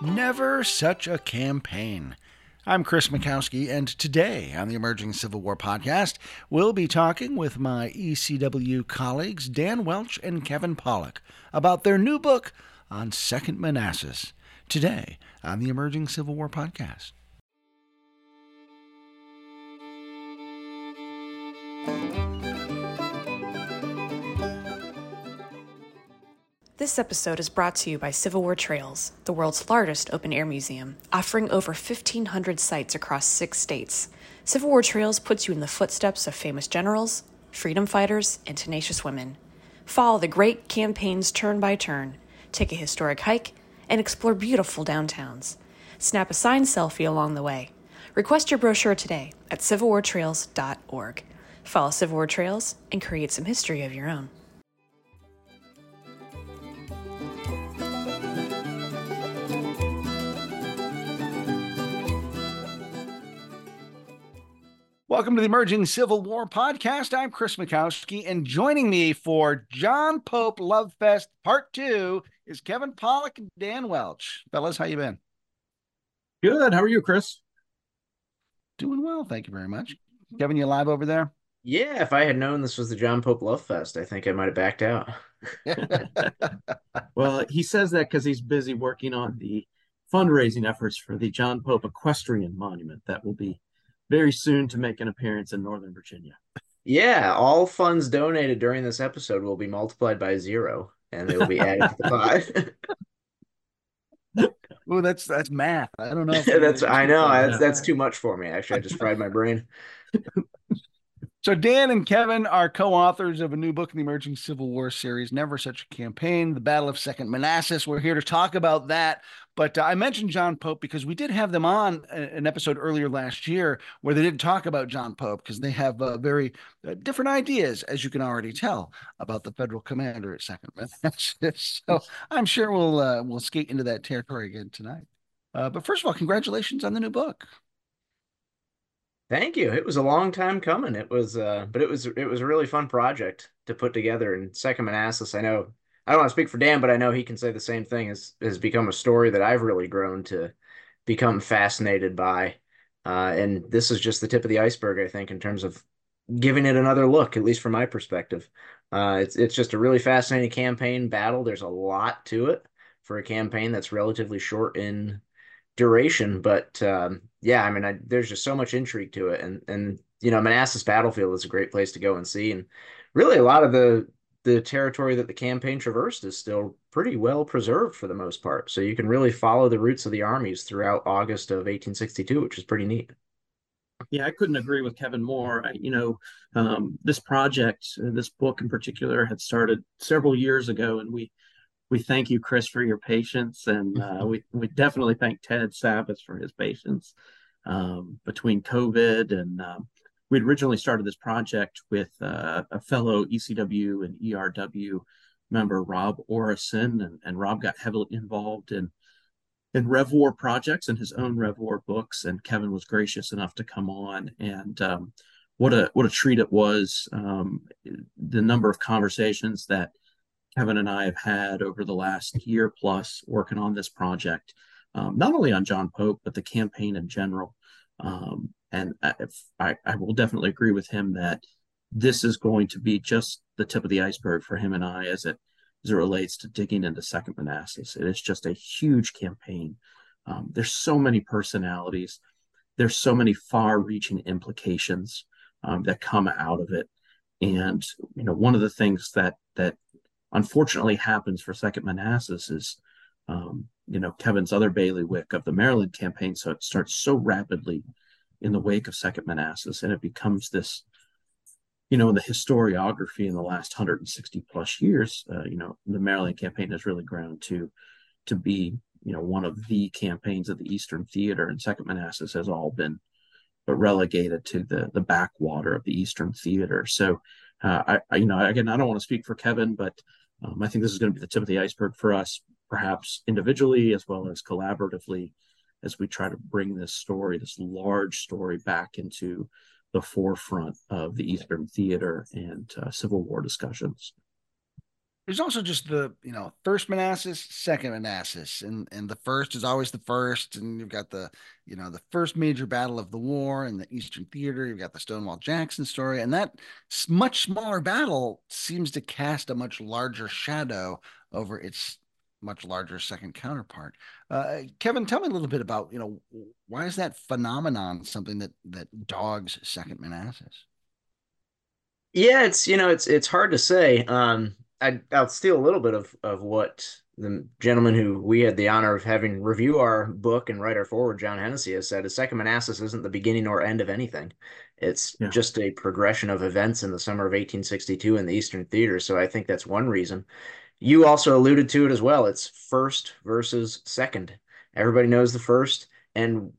Never Such a Campaign. I'm Chris Mackowski, and today on the Emerging Civil War podcast, we'll be talking with my ECW colleagues Dan Welch and Kevin Pawlak about their new book on Second Manassas. Today on the Emerging Civil War podcast. This episode is brought to you by Civil War Trails, the world's largest open air museum, offering over 1,500 sites across six states. Civil War Trails puts you in the footsteps of famous generals, freedom fighters, and tenacious women. Follow the great campaigns turn by turn, take a historic hike, and explore beautiful downtowns. Snap a signed selfie along the way. Request your brochure today at civilwartrails.org. Follow Civil War Trails and create some history of your own. Welcome to the Emerging Civil War podcast. I'm Chris Mackowski, and joining me for John Pope Love Fest Part Two is Kevin Pawlak and Dan Welch. Fellas, how you been? Good. How are you, Chris? Doing well, thank you very much. Kevin, you live over there? Yeah, if I had known this was the John Pope Love Fest, I think I might have backed out. well, he says that because he's busy working on the fundraising efforts for the John Pope Equestrian Monument that will be very soon to make an appearance in Northern Virginia. Yeah, all funds donated during this episode will be multiplied by zero, and they will be added to the pot. oh, that's that's math. I don't know. that's I know that's that's too much for me. Actually, I just fried my brain. So Dan and Kevin are co-authors of a new book in the Emerging Civil War series, Never Such a Campaign, The Battle of Second Manassas. We're here to talk about that. But uh, I mentioned John Pope because we did have them on an episode earlier last year where they didn't talk about John Pope because they have uh, very uh, different ideas, as you can already tell, about the federal commander at Second Manassas. so I'm sure we'll uh, we'll skate into that territory again tonight. Uh, but first of all, congratulations on the new book. Thank you. It was a long time coming. It was, uh, but it was it was a really fun project to put together. And Second Manassas, I know I don't want to speak for Dan, but I know he can say the same thing. has has become a story that I've really grown to become fascinated by. Uh, and this is just the tip of the iceberg, I think, in terms of giving it another look, at least from my perspective. Uh, it's it's just a really fascinating campaign battle. There's a lot to it for a campaign that's relatively short in duration, but um, yeah, I mean, I, there's just so much intrigue to it, and and you know, Manassas Battlefield is a great place to go and see, and really a lot of the the territory that the campaign traversed is still pretty well preserved for the most part. So you can really follow the routes of the armies throughout August of 1862, which is pretty neat. Yeah, I couldn't agree with Kevin more. I, you know, um, this project, uh, this book in particular, had started several years ago, and we we thank you, Chris, for your patience, and uh, we we definitely thank Ted Savas for his patience um, between COVID and um, we'd originally started this project with uh, a fellow ECW and ERW member, Rob Orrison, and, and Rob got heavily involved in in Rev War projects and his own Rev War books. And Kevin was gracious enough to come on, and um, what a what a treat it was. Um, the number of conversations that Kevin and I have had over the last year plus working on this project, um, not only on John Pope but the campaign in general. Um, and I, I will definitely agree with him that this is going to be just the tip of the iceberg for him and I as it as it relates to digging into Second Manassas. It is just a huge campaign. Um, there's so many personalities. There's so many far-reaching implications um, that come out of it. And you know, one of the things that that unfortunately happens for Second Manassas is, um, you know, Kevin's other bailiwick of the Maryland campaign. So it starts so rapidly in the wake of Second Manassas, and it becomes this, you know, the historiography in the last 160 plus years, uh, you know, the Maryland campaign has really grown to to be, you know, one of the campaigns of the Eastern Theater, and Second Manassas has all been but relegated to the the backwater of the Eastern Theater. So, uh, I, I, you know, again, I don't want to speak for Kevin, but um, I think this is going to be the tip of the iceberg for us, perhaps individually as well as collaboratively as we try to bring this story, this large story, back into the forefront of the Eastern theater and uh, Civil War discussions. there's also just the you know first Manassas, second Manassas, and and the first is always the first, and you've got the you know the first major battle of the war in the Eastern Theater. You've got the Stonewall Jackson story, and that much smaller battle seems to cast a much larger shadow over its much larger second counterpart. Uh, Kevin, tell me a little bit about you know why is that phenomenon something that that dogs second Manassas? Yeah, it's you know it's it's hard to say. Um, I, I'll steal a little bit of, of what the gentleman who we had the honor of having review our book and write our forward, John Hennessy, has said, a second Manassas isn't the beginning or end of anything. It's yeah. just a progression of events in the summer of 1862 in the Eastern Theater. So I think that's one reason. You also alluded to it as well. It's first versus second. Everybody knows the first. And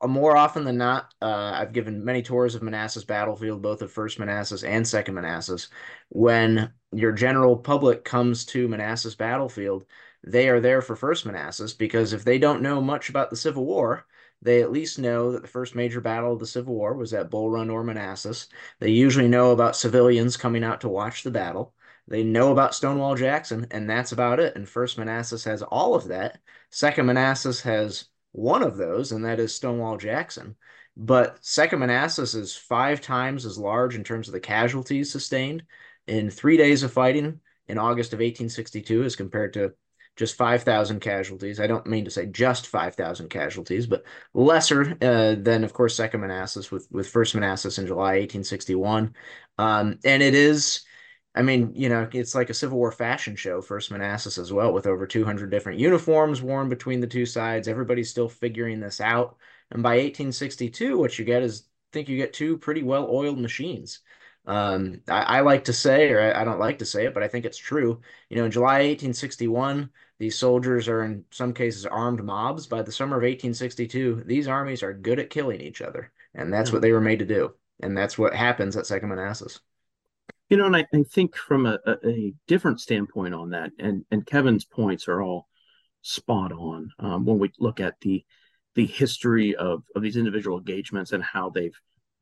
uh, more often than not, uh, I've given many tours of Manassas battlefield, both of First Manassas and Second Manassas. When your general public comes to Manassas battlefield, they are there for First Manassas because if they don't know much about the Civil War, they at least know that the first major battle of the Civil War was at Bull Run or Manassas. They usually know about civilians coming out to watch the battle. They know about Stonewall Jackson, and that's about it. And First Manassas has all of that. Second Manassas has one of those, and that is Stonewall Jackson. But Second Manassas is five times as large in terms of the casualties sustained in three days of fighting in August of 1862 as compared to just 5,000 casualties. I don't mean to say just 5,000 casualties, but lesser uh, than, of course, Second Manassas with, with First Manassas in July 1861. Um, and it is I mean, you know, it's like a Civil War fashion show, First Manassas as well, with over 200 different uniforms worn between the two sides. Everybody's still figuring this out. And by 1862, what you get is, I think you get two pretty well oiled machines. Um, I, I, like to say, or I, I, don't like to say it, but I think it's true. You know, in July 1861, these soldiers are in some cases armed mobs. By the summer of 1862, these armies are good at killing each other. And that's what they were made to do. And that's what happens at Second Manassas. You know, and I, I think from a, a, different standpoint on that, and, and Kevin's points are all spot on um, when we look at the the history of, of these individual engagements and how they've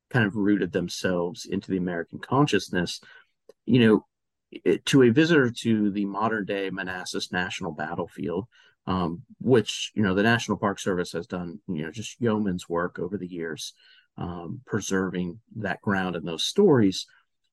kind of rooted themselves into the American consciousness. You know, it, to a visitor to the modern day Manassas National Battlefield, um, which you know the National Park Service has done, you know, just yeoman's work over the years, um, preserving that ground and those stories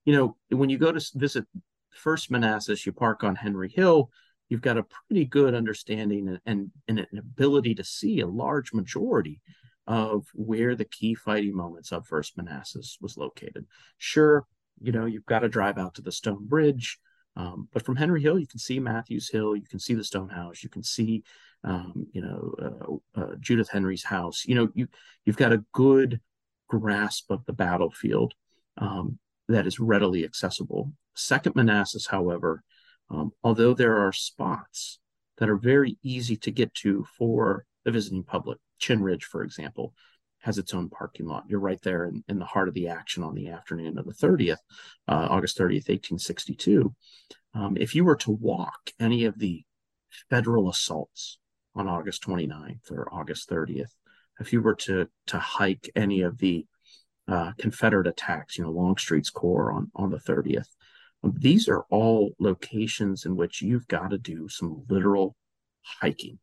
you know, when you go to visit First Manassas, you park on Henry Hill, you've got a pretty good understanding and, and, an ability to see a large majority of where the key fighting moments of First Manassas was located. Sure, you know, you've got to drive out to the Stone Bridge, um, but from Henry Hill, you can see Matthews Hill, you can see the Stone House, you can see, um, you know, uh, uh, Judith Henry's house. You know, you you've got a good grasp of the battlefield. Um, that is readily accessible. Second Manassas, however, um, although there are spots that are very easy to get to for the visiting public, Chinn Ridge, for example, has its own parking lot. You're right there in, in the heart of the action on the afternoon of the 30th, uh, August 30th, 1862. Um, if you were to walk any of the federal assaults on August 29th or August 30th, if you were to to hike any of the uh, Confederate attacks, you know, Longstreet's Corps on, on the 30th. Um, these are all locations in which you've got to do some literal hiking,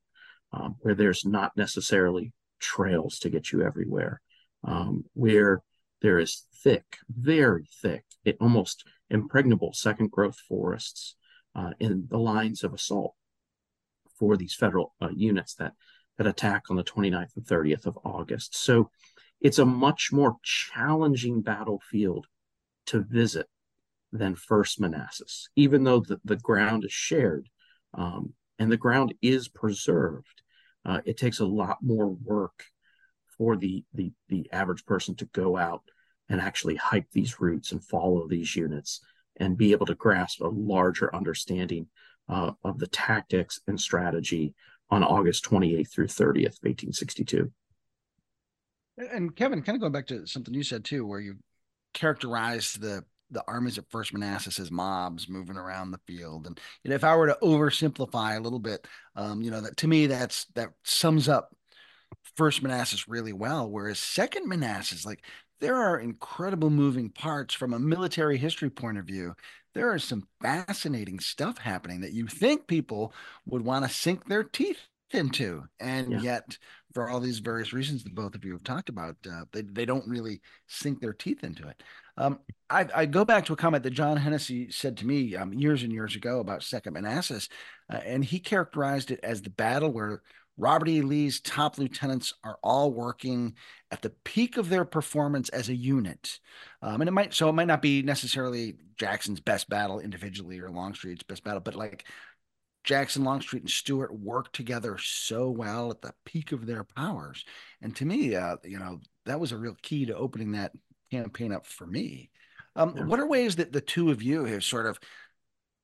um, where there's not necessarily trails to get you everywhere, um, where there is thick, very thick, almost impregnable second growth forests uh, in the lines of assault for these federal uh, units that that attack on the 29th and 30th of August. So it's a much more challenging battlefield to visit than First Manassas, even though the, the ground is shared um, and the ground is preserved. Uh, it takes a lot more work for the, the the average person to go out and actually hike these routes and follow these units and be able to grasp a larger understanding uh, of the tactics and strategy on August 28th through 30th of 1862. And Kevin, kind of going back to something you said too, where you characterized the the armies of First Manassas as mobs moving around the field. And you know, if I were to oversimplify a little bit, um, you know, that to me that's that sums up First Manassas really well. Whereas Second Manassas, like there are incredible moving parts from a military history point of view. There is some fascinating stuff happening that you think people would want to sink their teeth into. And yeah. yet, for all these various reasons that both of you have talked about, uh, they, they don't really sink their teeth into it. Um, I, I, go back to a comment that John Hennessy said to me um, years and years ago about Second Manassas, uh, and he characterized it as the battle where Robert E. Lee's top lieutenants are all working at the peak of their performance as a unit. Um, and it might, so it might not be necessarily Jackson's best battle individually or Longstreet's best battle, but like Jackson, Longstreet, and Stuart worked together so well at the peak of their powers. And to me, uh, you know, that was a real key to opening that campaign up for me. Um, yeah. What are ways that the two of you have sort of,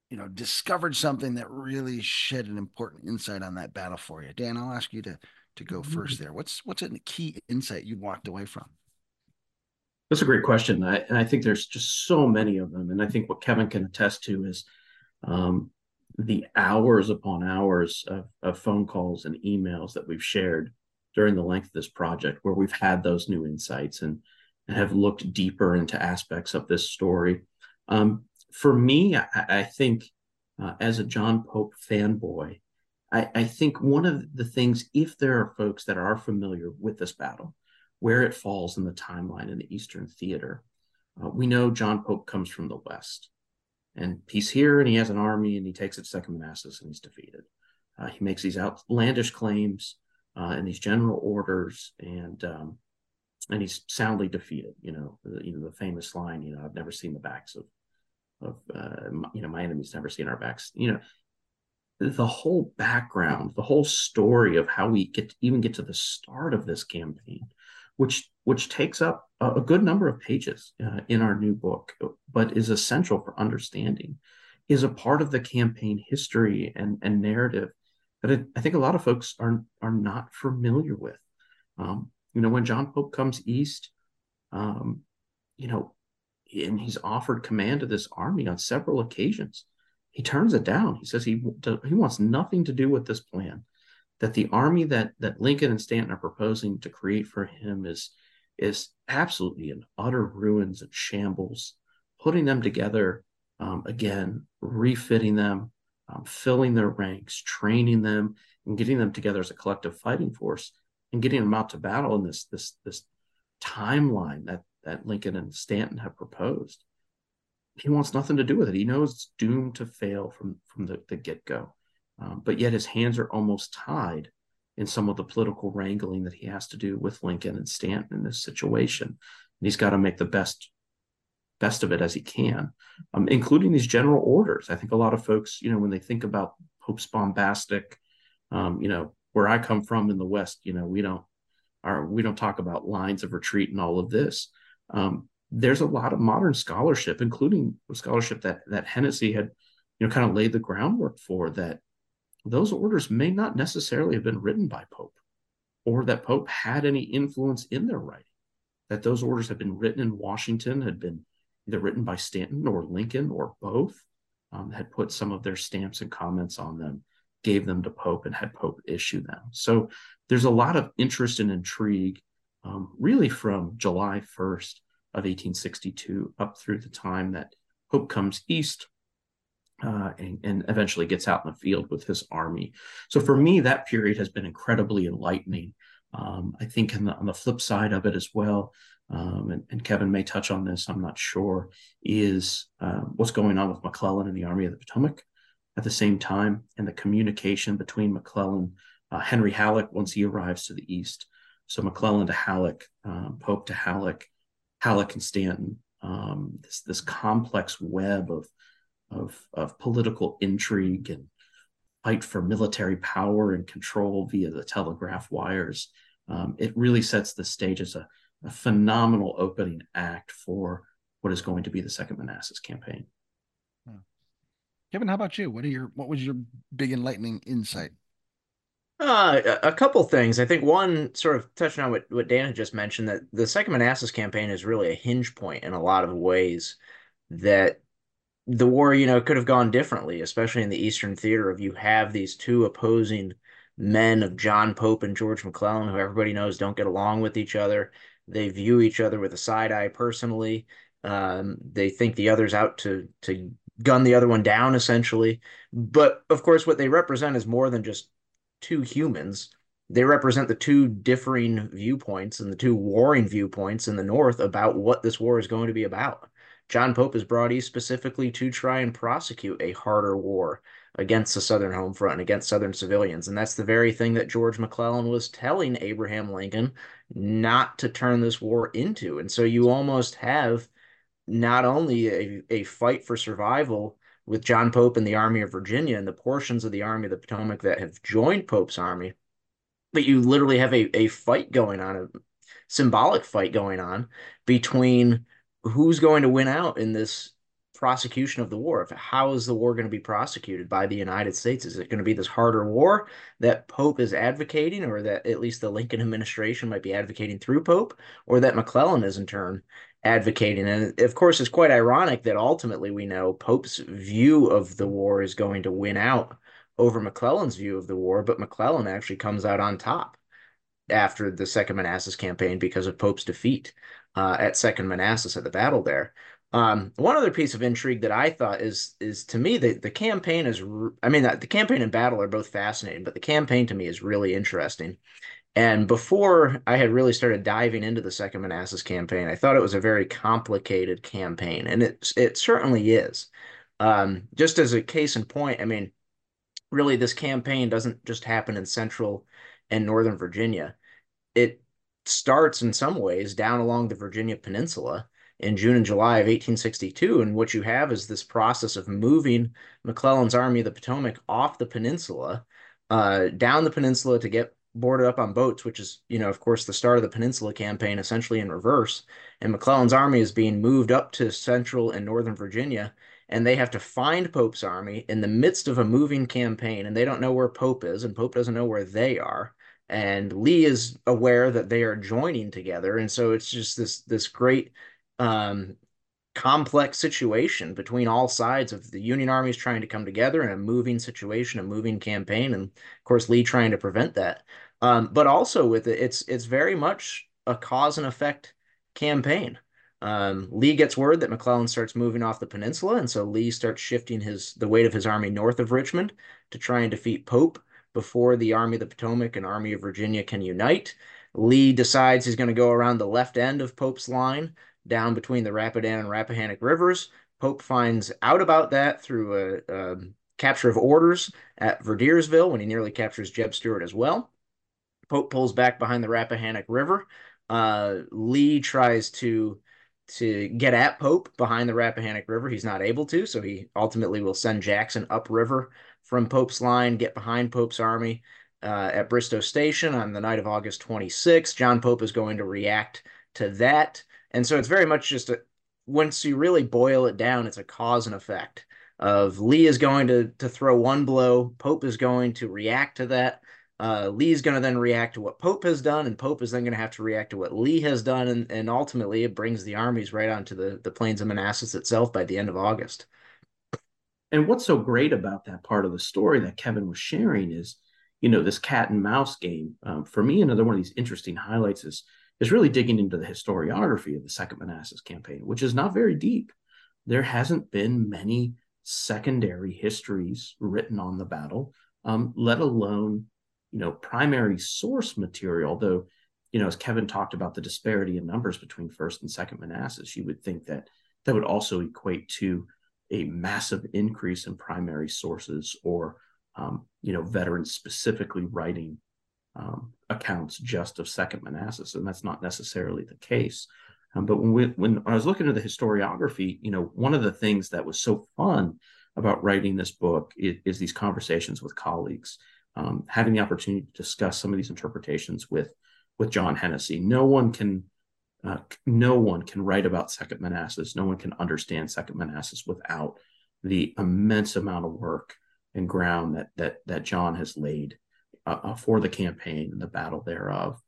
you know, discovered something that really shed an important insight on that battle for you? Dan, I'll ask you to to go mm-hmm. first there. What's what's a key insight you walked away from? That's a great question, I, and I think there's just so many of them. And I think what Kevin can attest to is um, the hours upon hours of, of phone calls and emails that we've shared during the length of this project, where we've had those new insights and and have looked deeper into aspects of this story. Um, for me, I, I think uh, as a John Pope fanboy, I, I, think one of the things, if there are folks that are familiar with this battle, where it falls in the timeline in the Eastern Theater, uh, we know John Pope comes from the West. And he's here and he has an army and he takes it Second Manassas and he's defeated. Uh, he makes these outlandish claims uh, and these general orders. And um, and he's soundly defeated. You know, the, you know the famous line. You know, I've never seen the backs of of uh, my, you know my enemies never seen our backs. You know, the whole background, the whole story of how we get even get to the start of this campaign, which which takes up a, a good number of pages uh, in our new book, but is essential for understanding, is a part of the campaign history and and narrative that I think a lot of folks are are not familiar with. Um, you know, when John Pope comes east, um, you know, and he's offered command of this army on several occasions, he turns it down. He says he he wants nothing to do with this plan. That the army that that Lincoln and Stanton are proposing to create for him is is absolutely in utter ruins and shambles. Putting them together um, again, refitting them, um, filling their ranks, training them, and getting them together as a collective fighting force and getting them out to battle in this this this timeline that that Lincoln and Stanton have proposed. He wants nothing to do with it. He knows it's doomed to fail from from the, the get go, um, but yet his hands are almost tied in some of the political wrangling that he has to do with Lincoln and Stanton in this situation. And he's got to make the best best of it as he can, um, including these general orders. I think a lot of folks, you know, when they think about Pope's bombastic, um, you know, where I come from in the West, you know, we don't are we don't talk about lines of retreat and all of this. Um, there's a lot of modern scholarship, including scholarship that that Hennessy had, you know, kind of laid the groundwork for that those orders may not necessarily have been written by Pope, or that Pope had any influence in their writing. That those orders had been written in Washington, had been either written by Stanton or Lincoln or both, um, had put some of their stamps and comments on them gave them to Pope and had Pope issue them. So there's a lot of interest and intrigue, um, really from July 1st of 1862 up through the time that Pope comes east uh, and, and, eventually gets out in the field with his army. So for me, that period has been incredibly enlightening. Um, I think the, on the flip side of it as well, um, and, and, Kevin may touch on this, I'm not sure, is uh, what's going on with McClellan and the Army of the Potomac at the same time, and the communication between McClellan, uh, Henry Halleck, once he arrives to the east. So McClellan to Halleck, um, Pope to Halleck, Halleck and Stanton. Um, this this complex web of, of of political intrigue and fight for military power and control via the telegraph wires. Um, it really sets the stage as a, a phenomenal opening act for what is going to be the Second Manassas campaign. Kevin, how about you? What are your what was your big enlightening insight? Uh, a couple things. I think one sort of touching on what, what Dan had just mentioned that the Second Manassas campaign is really a hinge point in a lot of ways that the war, you know, could have gone differently, especially in the Eastern Theater. If you have these two opposing men of John Pope and George McClellan, who everybody knows don't get along with each other, They view each other with a side eye personally. Um, they think the other's out to to gun the other one down essentially. But of course, what they represent is more than just two humans. They represent the two differing viewpoints and the two warring viewpoints in the North about what this war is going to be about. John Pope is brought east specifically to try and prosecute a harder war against the Southern home front and against Southern civilians. And that's the very thing that George McClellan was telling Abraham Lincoln not to turn this war into. And so you almost have not only a, a fight for survival with John Pope and the Army of Virginia and the portions of the Army of the Potomac that have joined Pope's army, but you literally have a, a fight going on, a symbolic fight going on between who's going to win out in this prosecution of the war. How is the war going to be prosecuted by the United States? Is it going to be this harder war that Pope is advocating, or that at least the Lincoln administration might be advocating through Pope, or that McClellan is in turn advocating. And of course, it's quite ironic that ultimately we know Pope's view of the war is going to win out over McClellan's view of the war, but McClellan actually comes out on top after the Second Manassas campaign because of Pope's defeat uh, at Second Manassas at the battle there. Um, one other piece of intrigue that I thought is is to me the the campaign is I mean the campaign and battle are both fascinating, but the campaign to me is really interesting. And before I had really started diving into the Second Manassas campaign, I thought it was a very complicated campaign, and it it certainly is. Um, just as a case in point, I mean, really, this campaign doesn't just happen in Central and Northern Virginia. It starts in some ways down along the Virginia Peninsula in June and July of 1862. And what you have is this process of moving McClellan's Army of the Potomac off the peninsula, uh, down the peninsula to get boarded up on boats, which is, you know, of course, the start of the Peninsula Campaign, essentially in reverse. And McClellan's army is being moved up to central and northern Virginia, and they have to find Pope's army in the midst of a moving campaign, and they don't know where Pope is, and Pope doesn't know where they are. And Lee is aware that they are joining together, and so it's just this this great um, complex situation between all sides of the Union armies trying to come together in a moving situation, a moving campaign, and of course Lee trying to prevent that. Um, but also with it, it's it's very much a cause and effect campaign. Um, Lee gets word that McClellan starts moving off the peninsula, and so Lee starts shifting his the weight of his army north of Richmond to try and defeat Pope before the Army of the Potomac and Army of Virginia can unite. Lee decides he's going to go around the left end of Pope's line down between the Rapidan and Rappahannock rivers. Pope finds out about that through a, a capture of orders at Verdiersville when he nearly captures Jeb Stuart as well. Pope pulls back behind the Rappahannock River. Uh, Lee tries to to get at Pope behind the Rappahannock River. He's not able to, so he ultimately will send Jackson upriver from Pope's line, get behind Pope's army uh, at Bristow Station on the night of August 26. John Pope is going to react to that. And so it's very much just a, once you really boil it down, it's a cause and effect of Lee is going to to throw one blow, Pope is going to react to that. Uh, Lee's going to then react to what Pope has done, and Pope is then going to have to react to what Lee has done, and, and ultimately it brings the armies right onto the the plains of Manassas itself by the end of August. And what's so great about that part of the story that Kevin was sharing is, you know, this cat and mouse game. Um, for me, another one of these interesting highlights is is really digging into the historiography of the Second Manassas campaign, which is not very deep. There hasn't been many secondary histories written on the battle, um, let alone, you know, primary source material. Though, you know, as Kevin talked about the disparity in numbers between First and Second Manassas, you would think that that would also equate to a massive increase in primary sources or, um, you know, veterans specifically writing um, accounts just of Second Manassas, and that's not necessarily the case. Um, but when we, when I was looking at the historiography, you know, one of the things that was so fun about writing this book is, is these conversations with colleagues, um, having the opportunity to discuss some of these interpretations with with John Hennessy. No one can uh, no one can write about Second Manassas. No one can understand Second Manassas without the immense amount of work and ground that that that John has laid uh, uh, for the campaign and the battle thereof.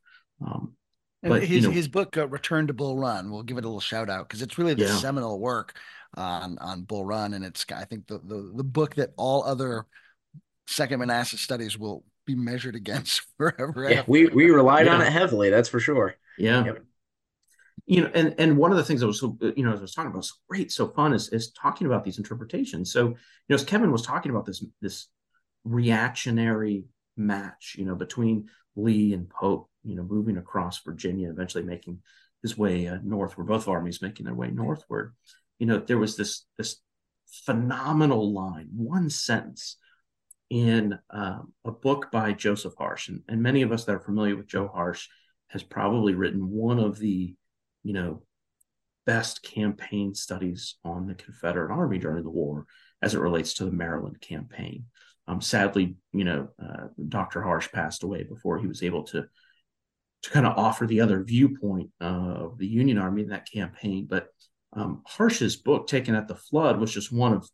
Um, but his you know, his book uh, Return to Bull Run, we'll give it a little shout out because it's really the yeah. seminal work on on Bull Run, and it's I think the, the the book that all other Second Manassas studies will be measured against forever. Yeah, we we relied yeah. on it heavily. That's for sure. Yeah. Yep. You know, and and one of the things that was so you know, as I was talking about, so great, so fun is is talking about these interpretations. So, you know, as Kevin was talking about this this reactionary match, you know, between Lee and Pope, you know, moving across Virginia, eventually making his way uh, northward. Both armies making their way northward. You know, there was this this phenomenal line, one sentence in um, a book by Joseph Harsh, and, and many of us that are familiar with Joe Harsh has probably written one of the, you know, best campaign studies on the Confederate Army during the war as it relates to the Maryland campaign. Um, sadly, you know, uh, Dr. Harsh passed away before he was able to to kind of offer the other viewpoint of the Union Army in that campaign. But um, Harsh's book, Taken at the Flood, was just one of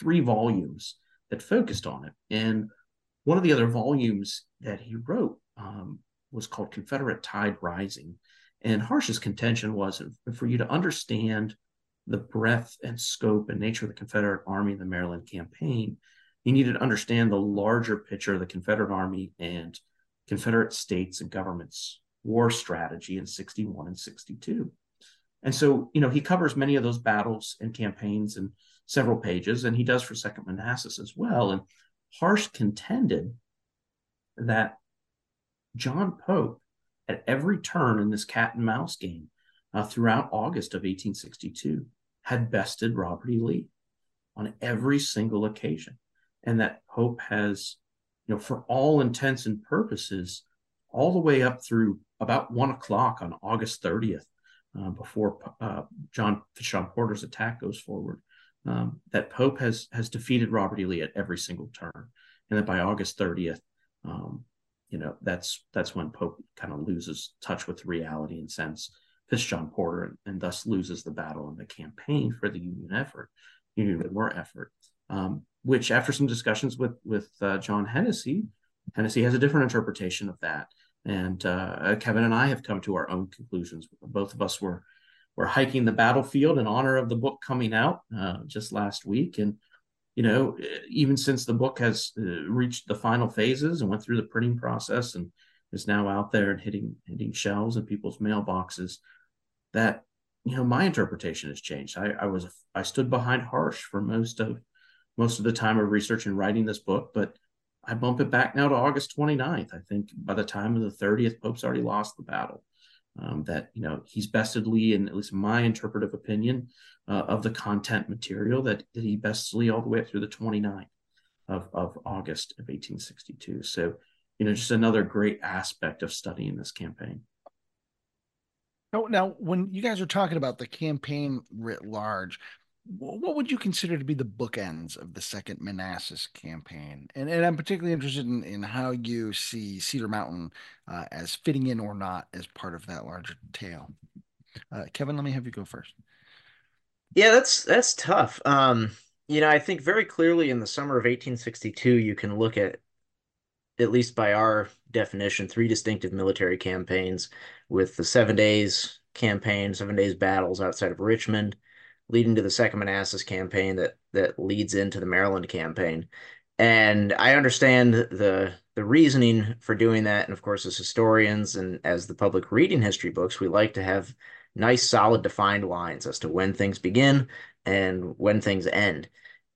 three volumes that focused on it. And one of the other volumes that he wrote um, was called Confederate Tide Rising. And Harsh's contention was for you to understand the breadth and scope and nature of the Confederate Army in the Maryland campaign, you needed to understand the larger picture of the Confederate Army and Confederate states and governments' war strategy in 61 and 62. And so, you know, he covers many of those battles and campaigns in several pages, and he does for Second Manassas as well. And Harsh contended that John Pope, at every turn in this cat and mouse game uh, throughout August of 1862, had bested Robert E. Lee on every single occasion. And that Pope has, you know, for all intents and purposes, all the way up through about one o'clock on August 30th, uh, before uh, John John Porter's attack goes forward, um, that Pope has has defeated Robert E. Lee at every single turn, and that by August 30th, um, you know that's that's when Pope kind of loses touch with reality and sense John Porter and, and, thus loses the battle in the campaign for the Union effort, Union war effort. Um, which, after some discussions with with uh, John Hennessy, Hennessy has a different interpretation of that. And uh, Kevin and I have come to our own conclusions. Both of us were were hiking the battlefield in honor of the book coming out uh, just last week, and you know, even since the book has uh, reached the final phases and went through the printing process and is now out there and hitting hitting shelves and people's mailboxes, that you know my interpretation has changed. I, I was I stood behind Harsh for most of most of the time of research and writing this book, but I bump it back now to August 29th. I think by the time of the 30th, Pope's already lost the battle. Um, that you know he's bested Lee, in at least my interpretive opinion uh, of the content material, that, that he bests Lee all the way up through the 29th of, of August of 1862. So, you know, just another great aspect of studying this campaign. Now, now, when you guys are talking about the campaign writ large, what would you consider to be the bookends of the second Manassas campaign? And, and I'm particularly interested in, in how you see Cedar Mountain uh, as fitting in or not as part of that larger tale. Uh, Kevin, let me have you go first. Yeah, that's that's tough. Um, you know, I think very clearly in the summer of 1862, you can look at, at least by our definition, three distinctive military campaigns with the Seven Days campaign, Seven Days battles outside of Richmond, leading to the Second Manassas campaign that that leads into the Maryland campaign. And I understand the the reasoning for doing that. And of course, as historians and as the public reading history books, we like to have nice, solid, defined lines as to when things begin and when things end.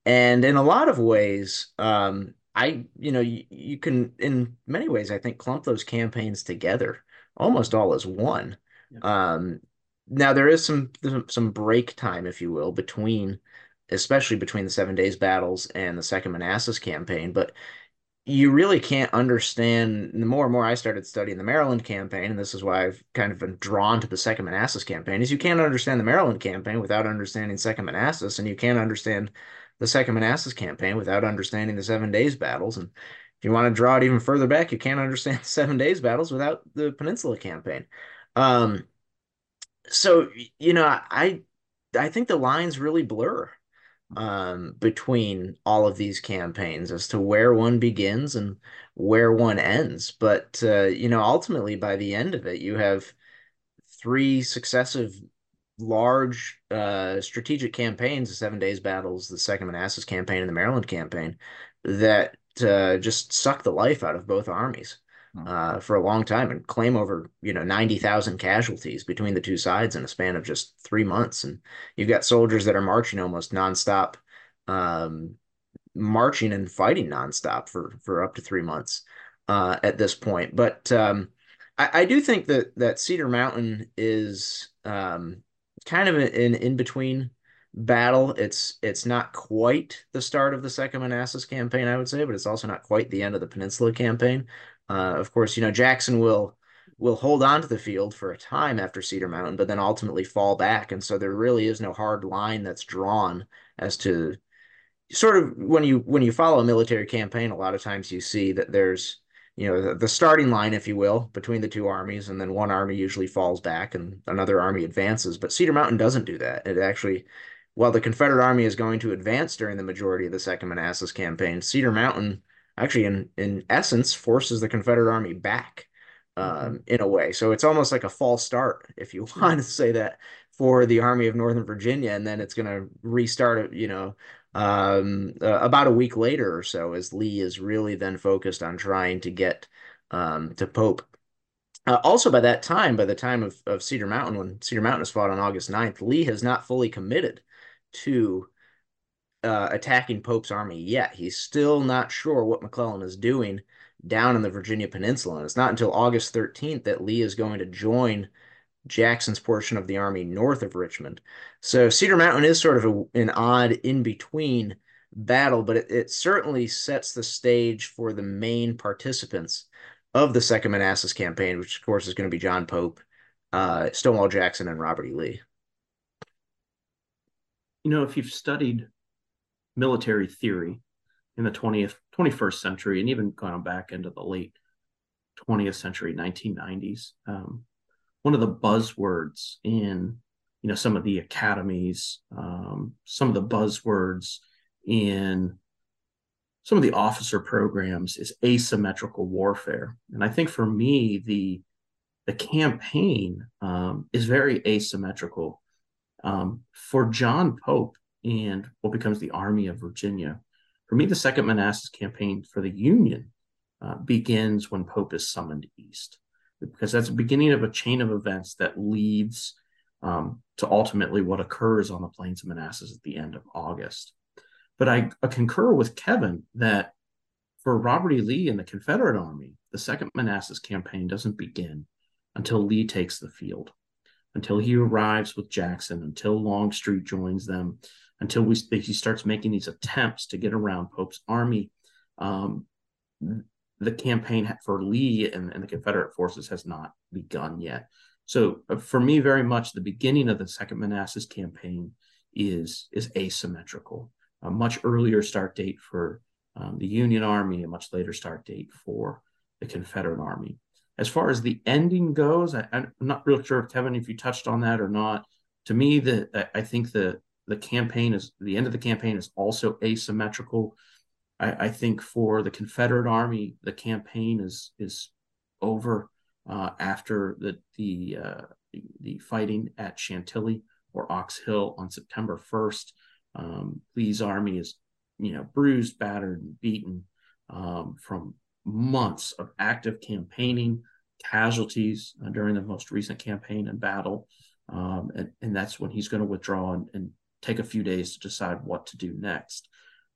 And in a lot of ways, um, I, you know, you, you can, in many ways, I think, clump those campaigns together almost all as one. Yeah. Um, now there is some some break time, if you will, between, especially between the Seven Days battles and the Second Manassas campaign. But you really can't understand the more and more I started studying the Maryland campaign, and this is why I've kind of been drawn to the Second Manassas campaign, is you can't understand the Maryland campaign without understanding Second Manassas, and you can't understand the Second Manassas campaign without understanding the Seven Days battles. And if you want to draw it even further back, you can't understand the Seven Days battles without the Peninsula campaign. Um, so you know, I I think the lines really blur um, between all of these campaigns as to where one begins and where one ends. But uh, you know, ultimately, by the end of it, you have three successive large uh, strategic campaigns: the Seven Days battles, the Second Manassas campaign, and the Maryland campaign that uh, just suck the life out of both armies. Uh, for a long time and claim over you know ninety thousand casualties between the two sides in a span of just three months. And you've got soldiers that are marching almost nonstop, um, marching and fighting nonstop for for up to three months uh, at this point. But um, I, I, do think that that Cedar Mountain is um, kind of an in between battle. It's it's not quite the start of the Second Manassas campaign, I would say, but it's also not quite the end of the Peninsula campaign. Uh, of course, you know Jackson will will hold on to the field for a time after Cedar Mountain, but then ultimately fall back, and so there really is no hard line that's drawn as to sort of when you when you follow a military campaign. A lot of times you see that there's you know the, the, starting line if you will between the two armies and then one army usually falls back and another army advances but cedar mountain doesn't do that it actually while the Confederate Army is going to advance during the majority of the Second Manassas campaign, Cedar Mountain actually, in in essence, forces the Confederate Army back um, mm-hmm. in a way. So it's almost like a false start, if you want to say that, for the Army of Northern Virginia, and then it's going to restart. You know, um, uh, about a week later or so, as Lee is really then focused on trying to get um, to Pope. Uh, also, by that time, by the time of, of Cedar Mountain, when Cedar Mountain is fought on August 9th, Lee has not fully committed to uh, attacking Pope's army yet. He's still not sure what McClellan is doing down in the Virginia Peninsula. And it's not until August 13th that Lee is going to join Jackson's portion of the army north of Richmond. So Cedar Mountain is sort of a, an odd in between battle, but it, it, certainly sets the stage for the main participants of the Second Manassas campaign, which of course is going to be John Pope, uh, Stonewall Jackson, and Robert E. Lee you know, if you've studied military theory in the 20th, 21st century, and even gone back into the late 20th century, 1990s, um, one of the buzzwords in you know some of the academies, um, some of the buzzwords in some of the officer programs is asymmetrical warfare, and I think for me the the campaign um, is very asymmetrical. Um, for John Pope and what becomes the Army of Virginia, for me, the Second Manassas campaign for the Union uh, begins when Pope is summoned east, because that's the beginning of a chain of events that leads um, to ultimately what occurs on the plains of Manassas at the end of August. But I, I concur with Kevin that for Robert E. Lee and the Confederate Army, the Second Manassas campaign doesn't begin until Lee takes the field until he arrives with Jackson, until Longstreet joins them, until we he starts making these attempts to get around Pope's army. Um, the campaign for Lee and, and, the Confederate forces has not begun yet. So uh, for me, very much the beginning of the Second Manassas campaign is is asymmetrical. A much earlier start date for um, the Union Army, a much later start date for the Confederate Army. As far as the ending goes, I, am not real sure, Kevin, if you touched on that or not. To me, the I think the the campaign is the end of the campaign is also asymmetrical. I, I think for the Confederate Army, the campaign is is over uh, after the the uh, the fighting at Chantilly or Ox Hill on September 1st. Um, Lee's army is, you know, bruised, battered, and beaten um, from months of active campaigning, casualties uh, during the most recent campaign and battle. Um, and, and, that's when he's going to withdraw and, and, take a few days to decide what to do next.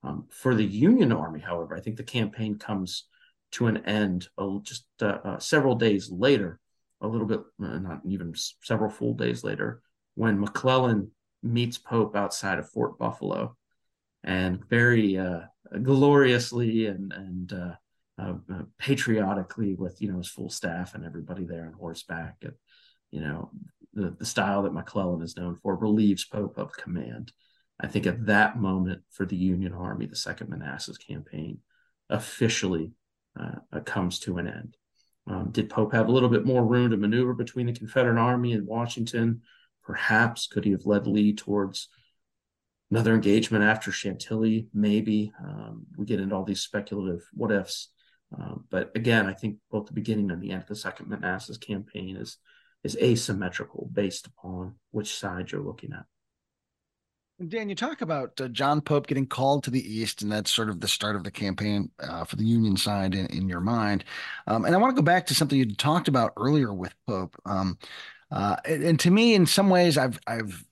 Um, for the Union Army, however, I think the campaign comes to an end uh, just uh, uh, several days later, a little bit, uh, not even several full days later, when McClellan meets Pope outside of Fort Buffalo and very uh, gloriously and, and uh, uh, patriotically with you know his full staff and everybody there on horseback and you know the, the style that McClellan is known for relieves Pope of command. I think at that moment for the Union Army, the Second Manassas campaign officially uh, comes to an end. Um, did Pope have a little bit more room to maneuver between the Confederate Army and Washington? Perhaps could he have led Lee towards another engagement after Chantilly? Maybe. Um, we get into all these speculative what ifs. Um, but again, I think both the beginning and the end of the Second Manassas campaign is is asymmetrical based upon which side you're looking at. Dan, you talk about uh, John Pope getting called to the East, and that's sort of the start of the campaign uh, for the Union side in, in your mind. Um, and I want to go back to something you talked about earlier with Pope. Um, uh, and, and, to me, in some ways, I've, I've,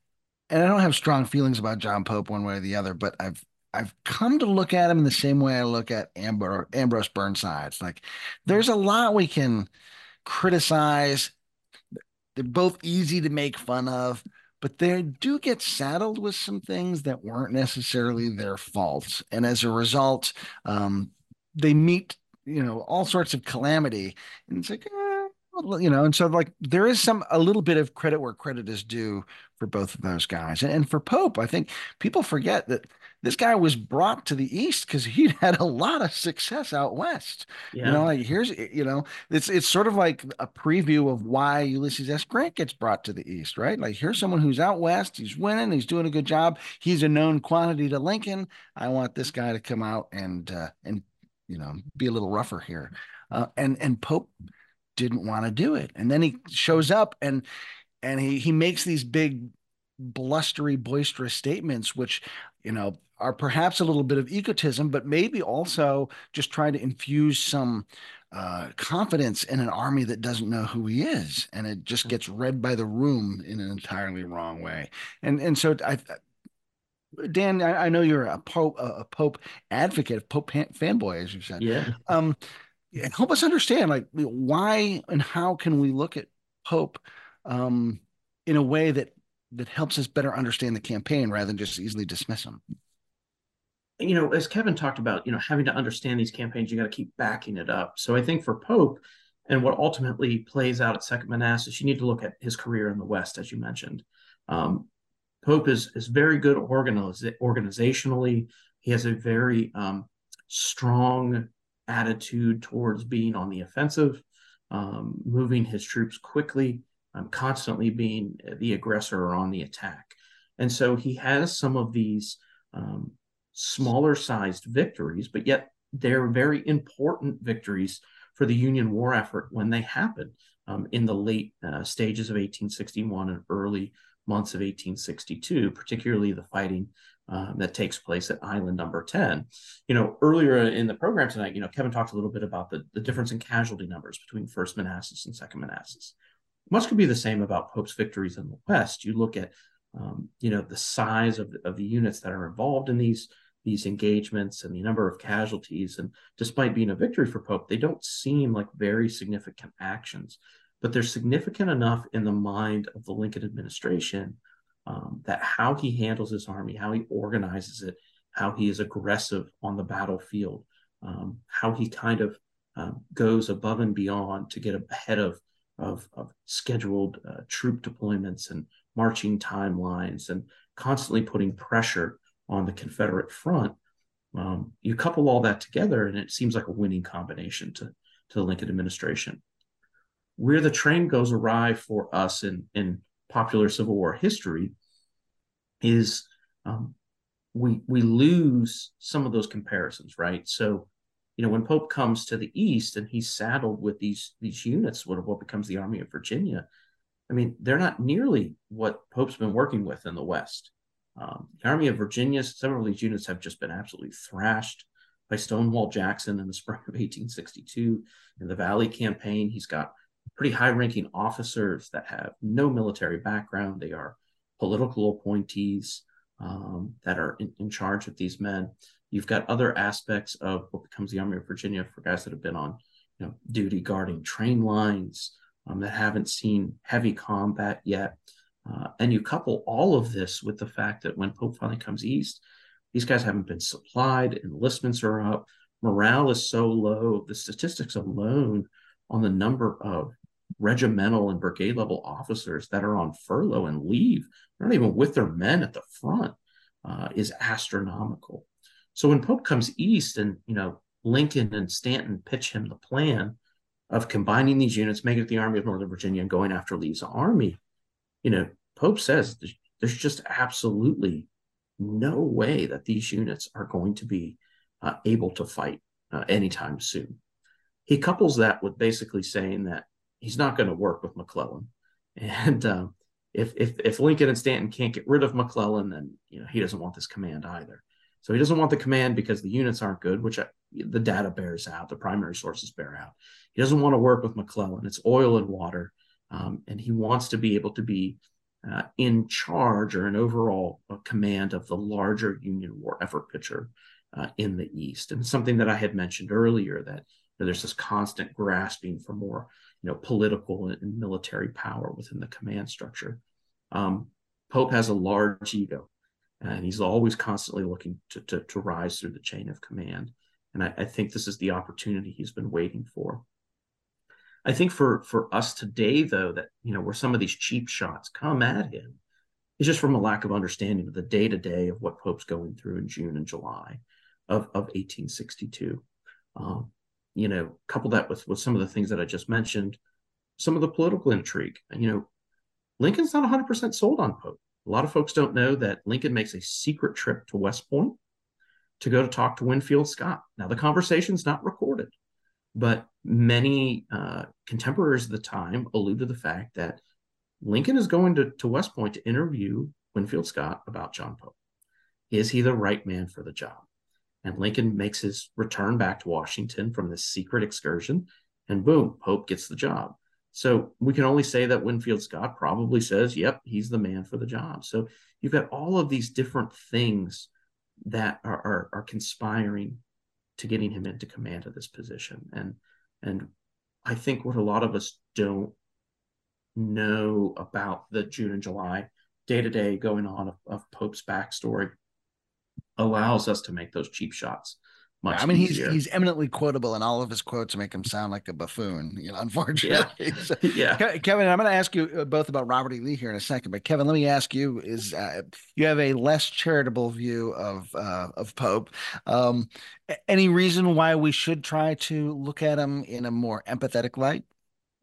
and I don't have strong feelings about John Pope one way or the other, but I've, I've come to look at him in the same way I look at Amber, Ambrose Burnside. It's like there's a lot we can criticize. They're both easy to make fun of but they do get saddled with some things that weren't necessarily their faults. And as a result, um, they meet, you know, all sorts of calamity. And it's like, eh, you know, and so like there is some a little bit of credit where credit is due for both of those guys. And, and for Pope, I think people forget that this guy was brought to the East because he'd had a lot of success out West. Yeah. You know, like here's, you know, it's it's sort of like a preview of why Ulysses S. Grant gets brought to the East, right? Like here's someone who's out West, he's winning, he's doing a good job, he's a known quantity to Lincoln. I want this guy to come out and uh, and you know be a little rougher here, uh, and and Pope didn't want to do it, and then he shows up and and he he makes these big blustery boisterous statements which you know are perhaps a little bit of egotism, but maybe also just trying to infuse some uh, confidence in an army that doesn't know who he is, and it just gets read by the room in an entirely wrong way. And and so I. Dan, I, I know you're a Pope, a Pope advocate, Pope fanboy, as you said. Yeah. Um, help us understand, like, why and how can we look at Pope um, in a way that that helps us better understand the campaign rather than just easily dismiss them you know, as Kevin talked about, you know, having to understand these campaigns, you got to keep backing it up. So I think for Pope and what ultimately plays out at Second Manassas, you need to look at his career in the West, as you mentioned. Um, Pope is is very good organiz- organizationally. He has a very um, strong attitude towards being on the offensive, um, moving his troops quickly, um, constantly being the aggressor or on the attack. And so he has some of these um, smaller sized victories, but yet they're very important victories for the Union war effort when they happen um, in the late uh, stages of 1861 and early months of 1862, particularly the fighting um, that takes place at Island Number 10. You know, earlier in the program tonight, you know, Kevin talked a little bit about the, the difference in casualty numbers between First Manassas and Second Manassas. Much could be the same about Pope's victories in the West. You look at, um, you know, the size of, of the units that are involved in these these engagements and the number of casualties. And despite being a victory for Pope, they don't seem like very significant actions, but they're significant enough in the mind of the Lincoln administration um, that how he handles his army, how he organizes it, how he is aggressive on the battlefield, um, how he kind of um, goes above and beyond to get ahead of of, of scheduled uh, troop deployments and marching timelines and constantly putting pressure on the Confederate front. Um, you couple all that together, and it seems like a winning combination to, to the Lincoln administration. Where the train goes awry for us in, in popular Civil War history is um, we we lose some of those comparisons, right? So, you know, when Pope comes to the east and he's saddled with these these units, what what becomes the Army of Virginia, I mean, they're not nearly what Pope's been working with in the West. Um, the Army of Virginia, several of these units have just been absolutely thrashed by Stonewall Jackson in the spring of 1862. In the Valley campaign, he's got pretty high ranking officers that have no military background. They are political appointees um, that are in, in, charge of these men. You've got other aspects of what becomes the Army of Virginia for guys that have been on you know, duty guarding train lines um, that haven't seen heavy combat yet. Uh, and you couple all of this with the fact that when Pope finally comes east, these guys haven't been supplied, enlistments are up, morale is so low. The statistics alone on the number of regimental and brigade level officers that are on furlough and leave, not even with their men at the front, uh, is astronomical. So when Pope comes east and, you know, Lincoln and Stanton pitch him the plan of combining these units, making it the Army of Northern Virginia and going after Lee's army, you know, Pope says there's just absolutely no way that these units are going to be uh, able to fight uh, anytime soon. He couples that with basically saying that he's not going to work with McClellan. And, uh, if if if Lincoln and Stanton can't get rid of McClellan, then you know he doesn't want this command either. So he doesn't want the command because the units aren't good, which I, the data bears out, the primary sources bear out. He doesn't want to work with McClellan. It's oil and water, um, and he wants to be able to be uh, in charge or an overall uh, command of the larger Union war effort picture uh, in the East. And something that I had mentioned earlier that you know, there's this constant grasping for more, you know, political and military power within the command structure. Um, Pope has a large ego, and he's always constantly looking to, to, to rise through the chain of command. And I, I think this is the opportunity he's been waiting for. I think for for us today, though, that you know where some of these cheap shots come at him is just from a lack of understanding of the day to day of what Pope's going through in June and July of of 1862. Um, you know, couple that with with some of the things that I just mentioned, some of the political intrigue. You know, Lincoln's not 100% sold on Pope. A lot of folks don't know that Lincoln makes a secret trip to West Point to go to talk to Winfield Scott. Now, the conversation's not recorded, but many uh, contemporaries of the time allude to the fact that Lincoln is going to, to West Point to interview Winfield Scott about John Pope. Is he the right man for the job? And Lincoln makes his return back to Washington from this secret excursion, and boom, Pope gets the job. So we can only say that Winfield Scott probably says, yep, he's the man for the job. So you've got all of these different things that are, are, are conspiring to getting him into command of this position. And and I think what a lot of us don't know about the June and July day to day going on of, of, Pope's backstory allows us to make those cheap shots. Much I mean, easier. he's he's eminently quotable, and all of his quotes make him sound like a buffoon. You know, unfortunately. Yeah. so, yeah. Kevin, I'm going to ask you uh, both about Robert E. Lee here in a second, but Kevin, let me ask you: Is uh, you have a less charitable view of uh, of Pope? Um, any reason why we should try to look at him in a more empathetic light?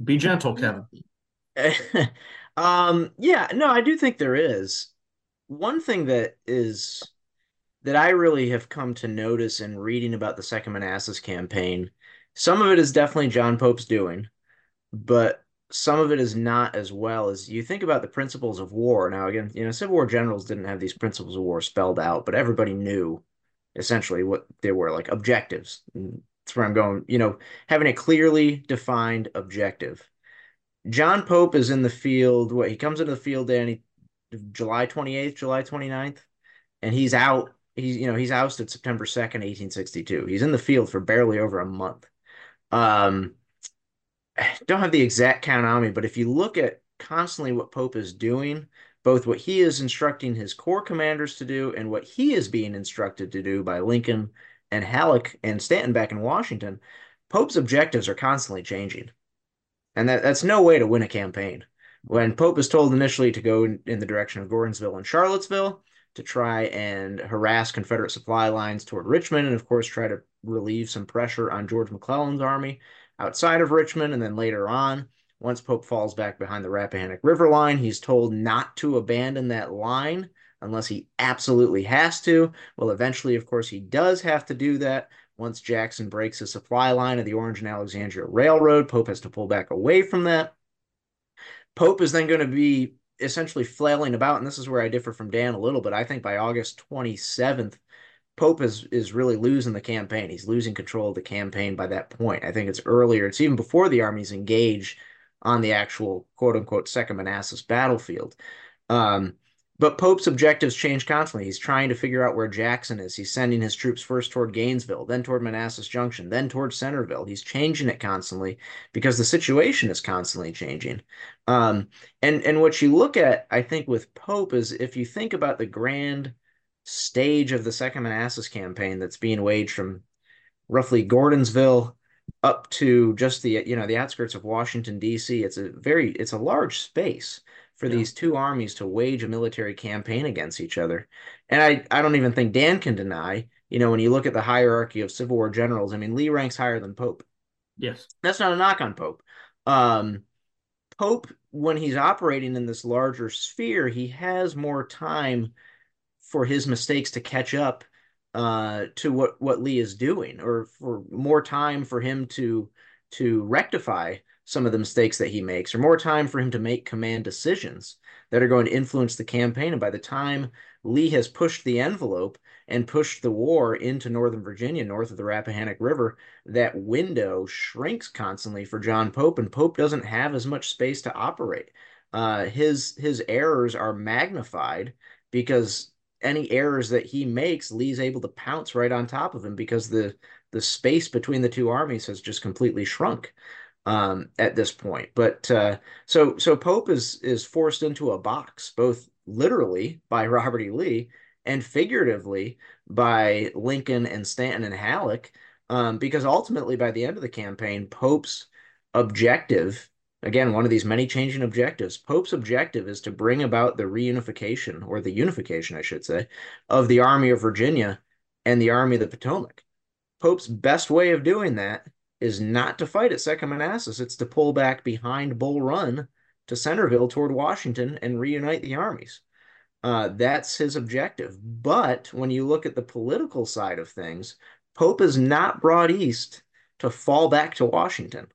Be gentle, Kevin. um, yeah, no, I do think there is. One thing that is that I really have come to notice in reading about the Second Manassas campaign. Some of it is definitely John Pope's doing, but some of it is not as well as you think about the principles of war. Now, again, you know, Civil War generals didn't have these principles of war spelled out, but everybody knew essentially what they were like objectives. That's where I'm going, you know, having a clearly defined objective. John Pope is in the field. What he comes into the field any July 28th, July 29th, and he's out he's you know he's ousted September 2nd, 1862. He's in the field for barely over a month. Um don't have the exact count on me, but if you look at constantly what Pope is doing, both what he is instructing his corps commanders to do and what he is being instructed to do by Lincoln and Halleck and Stanton back in Washington, Pope's objectives are constantly changing. And that, that's no way to win a campaign. When Pope is told initially to go in, in the direction of Gordonsville and Charlottesville, to try and harass Confederate supply lines toward Richmond, and of course, try to relieve some pressure on George McClellan's army outside of Richmond. And then later on, once Pope falls back behind the Rappahannock River line, he's told not to abandon that line unless he absolutely has to. Well, eventually, of course, he does have to do that. Once Jackson breaks the supply line of the Orange and Alexandria Railroad, Pope has to pull back away from that. Pope is then going to be essentially flailing about, and this is where I differ from Dan a little bit. I think by August 27th, Pope is is really losing the campaign. He's losing control of the campaign by that point. I think it's earlier. It's even before the armies engage on the actual quote unquote Second Manassas battlefield. Um, but Pope's objectives change constantly. He's trying to figure out where Jackson is. He's sending his troops first toward Gainesville, then toward Manassas Junction, then toward Centreville. He's changing it constantly because the situation is constantly changing. Um, and and what you look at, I think, with Pope is if you think about the grand stage of the Second Manassas campaign that's being waged from roughly Gordonsville up to just the you know the outskirts of Washington D.C. It's a very it's a large space for yeah. these two armies to wage a military campaign against each other. And I, I don't even think Dan can deny, you know, when you look at the hierarchy of Civil War generals, I mean, Lee ranks higher than Pope. Yes. That's not a knock on Pope. Um, Pope, when he's operating in this larger sphere, he has more time for his mistakes to catch up uh, to what, what Lee is doing, or for more time for him to to rectify some of the mistakes that he makes, or more time for him to make command decisions that are going to influence the campaign. And by the time Lee has pushed the envelope and pushed the war into Northern Virginia, north of the Rappahannock River, that window shrinks constantly for John Pope, and Pope doesn't have as much space to operate. Uh, his his errors are magnified because any errors that he makes, Lee's able to pounce right on top of him because the the space between the two armies has just completely shrunk um, at this point. But uh, so so Pope is is forced into a box, both literally by Robert E. Lee and figuratively by Lincoln and Stanton and Halleck, um, because ultimately by the end of the campaign, Pope's objective again one of these many changing objectives pope's objective is to bring about the reunification or the unification i should say of the army of virginia and the army of the potomac pope's best way of doing that is not to fight at Second Manassas. It's to pull back behind Bull Run to Centerville toward Washington and reunite the armies. Uh, that's his objective. But when you look at the political side of things, Pope is not brought east to fall back to Washington.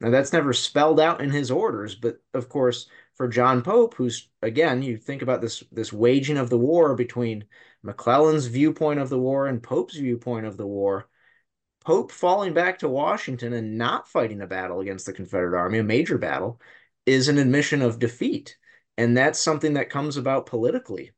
Now, that's never spelled out in his orders, but of course, for John Pope, who's again, you think about this this waging of the war between McClellan's viewpoint of the war and Pope's viewpoint of the war, Pope falling back to Washington and not fighting a battle against the Confederate Army, a major battle, is an admission of defeat. And that's something that comes about politically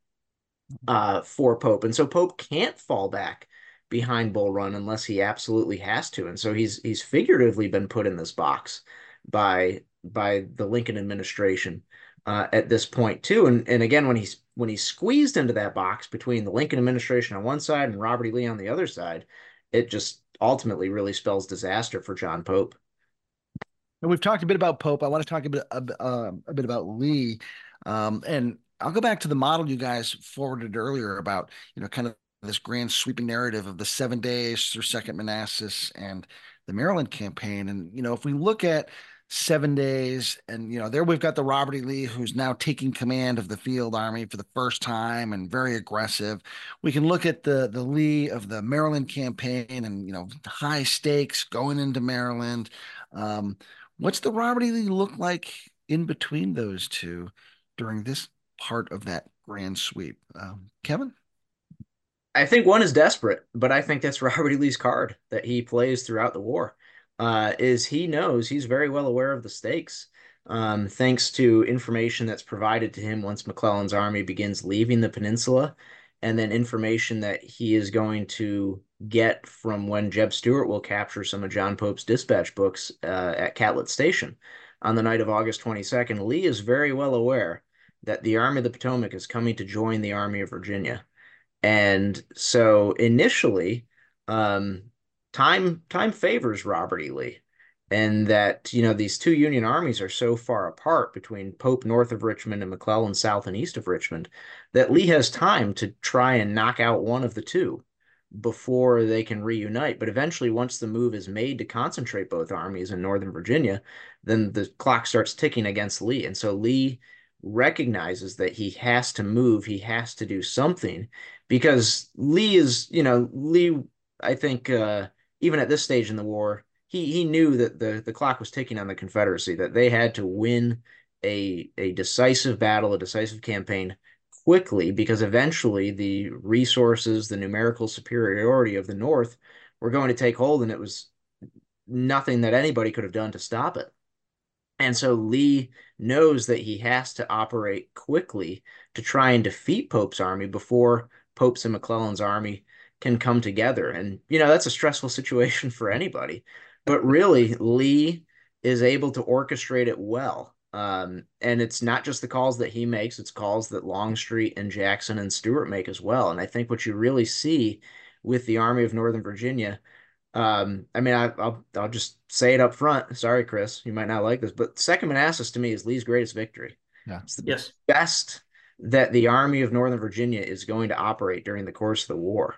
uh, for Pope. And so Pope can't fall back behind Bull Run unless he absolutely has to. And so he's he's figuratively been put in this box by by the Lincoln administration uh, at this point too. And and again, when he's when he's squeezed into that box between the Lincoln administration on one side and Robert E. Lee on the other side, it just ultimately really spells disaster for John Pope. And we've talked a bit about Pope. I want to talk a bit uh, a bit about Lee, um, and I'll go back to the model you guys forwarded earlier about you know kind of this grand sweeping narrative of the seven days through Second Manassas and the Maryland campaign. And you know, if we look at seven days. And, you know, there we've got the Robert E. Lee, who's now taking command of the field army for the first time and very aggressive. We can look at the, the Lee of the Maryland campaign and, you know, high stakes going into Maryland. Um, what's the Robert E. Lee look like in between those two during this part of that grand sweep? Um, Kevin? I think one is desperate, but I think that's Robert E. Lee's card that he plays throughout the war uh, is he knows he's very well aware of the stakes. Um, thanks to information that's provided to him once McClellan's army begins leaving the peninsula, and then information that he is going to get from when Jeb Stuart will capture some of John Pope's dispatch books uh, at Catlett Station on the night of August 22nd. Lee is very well aware that the Army of the Potomac is coming to join the Army of Virginia. And so initially, um, time time favors Robert E. Lee, and that you know these two Union armies are so far apart between Pope north of Richmond and McClellan south and east of Richmond that Lee has time to try and knock out one of the two before they can reunite. But eventually, once the move is made to concentrate both armies in Northern Virginia, then the clock starts ticking against Lee, and so Lee recognizes that he has to move, he has to do something because Lee is, you know, Lee. I think uh, even at this stage in the war, he he knew that the the clock was ticking on the Confederacy, that they had to win a a decisive battle, a decisive campaign quickly, because eventually the resources, the numerical superiority of the North were going to take hold, and it was nothing that anybody could have done to stop it. And so Lee knows that he has to operate quickly to try and defeat Pope's army before Pope's and McClellan's army can come together. And, you know, that's a stressful situation for anybody. But really, Lee is able to orchestrate it well. Um, and it's not just the calls that he makes, it's calls that Longstreet and Jackson and Stuart make as well. And I think what you really see with the Army of Northern Virginia, um, I mean, I, will I'll just say it up front. Sorry, Chris, you might not like this, but Second Manassas to me is Lee's greatest victory. Yeah. It's the yes. best that the Army of Northern Virginia is going to operate during the course of the war.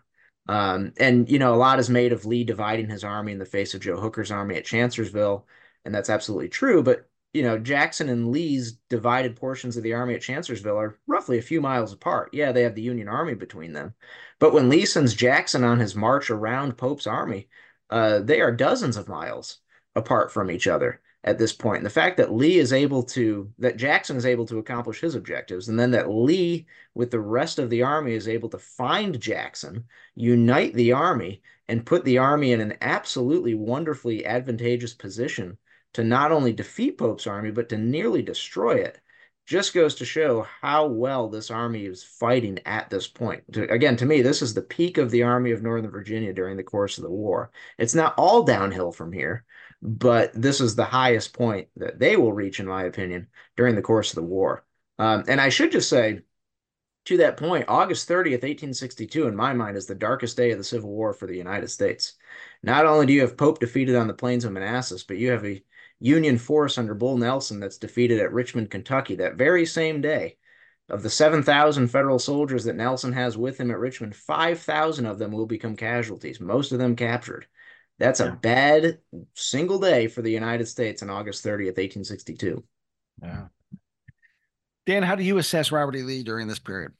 Um, and you know, a lot is made of Lee dividing his army in the face of Joe Hooker's army at Chancellorsville, and that's absolutely true. But you know, Jackson and Lee's divided portions of the army at Chancellorsville are roughly a few miles apart. Yeah, they have the Union Army between them, but when Lee sends Jackson on his march around Pope's army, uh, they are dozens of miles apart from each other. At this point. And the fact that Lee is able to, that Jackson is able to accomplish his objectives, and then that Lee, with the rest of the army, is able to find Jackson, unite the army, and put the army in an absolutely wonderfully advantageous position to not only defeat Pope's army, but to nearly destroy it. Just goes to show how well this army is fighting at this point. Again, to me, this is the peak of the Army of Northern Virginia during the course of the war. It's not all downhill from here, but this is the highest point that they will reach, in my opinion, during the course of the war. Um, and I should just say, to that point, August 30th, 1862, in my mind, is the darkest day of the Civil War for the United States. Not only do you have Pope defeated on the plains of Manassas, but you have a Union force under Bull Nelson that's defeated at Richmond, Kentucky that very same day. Of the 7,000 federal soldiers that Nelson has with him at Richmond, 5,000 of them will become casualties, most of them captured. That's yeah. a bad single day for the United States on August 30th, 1862. Yeah. Dan, how do you assess Robert E. Lee during this period?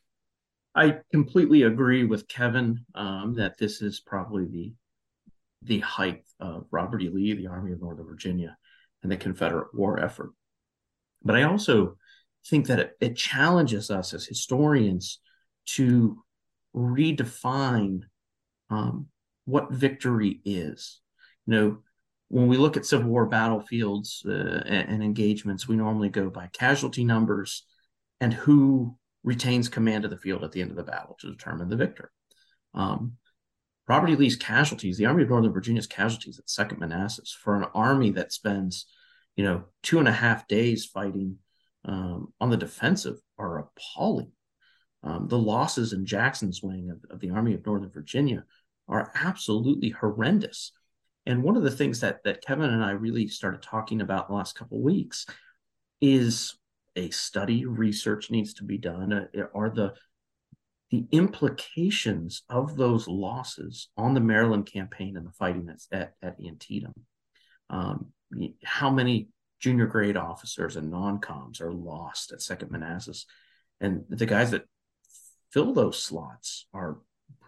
I completely agree with Kevin um, that this is probably the the height of Robert E. Lee, the Army of Northern Virginia, and the Confederate war effort. But I also think that it, it challenges us as historians to redefine um, what victory is. You know, when we look at Civil War battlefields uh, and, and, engagements, we normally go by casualty numbers and who retains command of the field at the end of the battle to determine the victor. Um, Robert E. Lee's casualties, the Army of Northern Virginia's casualties at Second Manassas, for an army that spends, you know, two and a half days fighting um, on the defensive are appalling. Um, the losses in Jackson's wing of, of the Army of Northern Virginia are absolutely horrendous. And one of the things that that Kevin and I really started talking about the last couple of weeks is a study, research needs to be done. Uh, are the the implications of those losses on the Maryland campaign and the fighting at, at, at Antietam? Um, how many junior grade officers and non-coms are lost at Second Manassas? And the guys that fill those slots are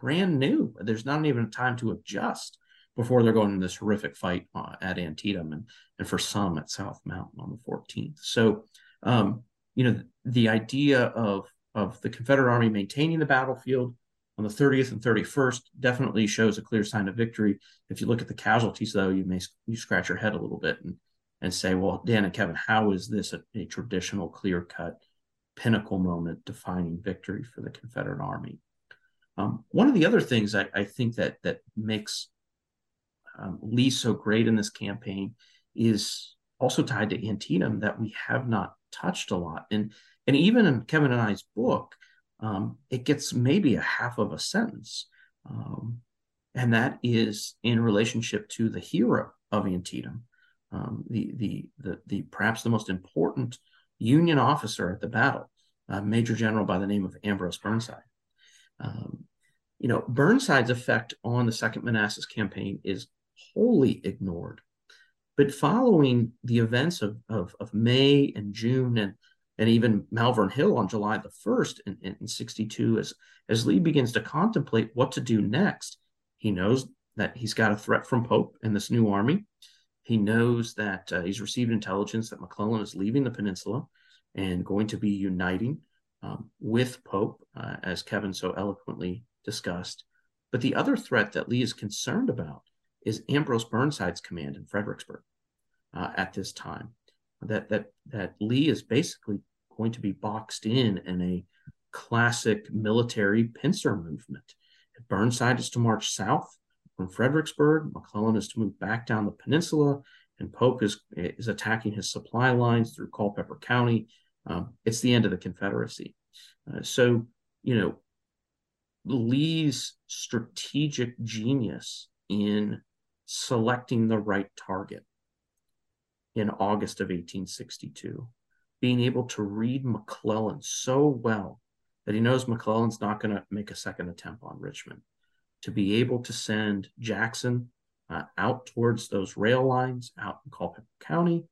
brand new. There's not even time to adjust before they're going in this horrific fight uh, at Antietam and, and for some at South Mountain on the 14th. So, um, you know, the, the idea of, of the Confederate Army maintaining the battlefield on the 30th and 31st definitely shows a clear sign of victory. If you look at the casualties, though, you may you scratch your head a little bit and, and say, well, Dan and Kevin, how is this a, a traditional clear cut pinnacle moment defining victory for the Confederate Army? Um, one of the other things I, I think that that makes um, Lee so great in this campaign is also tied to Antietam that we have not touched a lot. And and even in Kevin and I's book, um, it gets maybe a half of a sentence, um, and that is in relationship to the hero of Antietam, um, the, the the the perhaps the most important Union officer at the battle, uh, Major General by the name of Ambrose Burnside. Um, you know, Burnside's effect on the Second Manassas campaign is wholly ignored. But following the events of, of, of May and June and, and even Malvern Hill on July the 1st in, in 62, as, as Lee begins to contemplate what to do next, he knows that he's got a threat from Pope and this new army. He knows that uh, he's received intelligence that McClellan is leaving the peninsula and going to be uniting um, with Pope, uh, as Kevin so eloquently discussed. But the other threat that Lee is concerned about is Ambrose Burnside's command in Fredericksburg uh, at this time. That that that Lee is basically going to be boxed in in a classic military pincer movement. If Burnside is to march south from Fredericksburg, McClellan is to move back down the peninsula, and Pope is is attacking his supply lines through Culpeper County. Um, it's the end of the Confederacy. Uh, so you know Lee's strategic genius in selecting the right target in August of 1862, being able to read McClellan so well that he knows McClellan's not going to make a second attempt on Richmond, to be able to send Jackson uh, out towards those rail lines out in Culpeper County,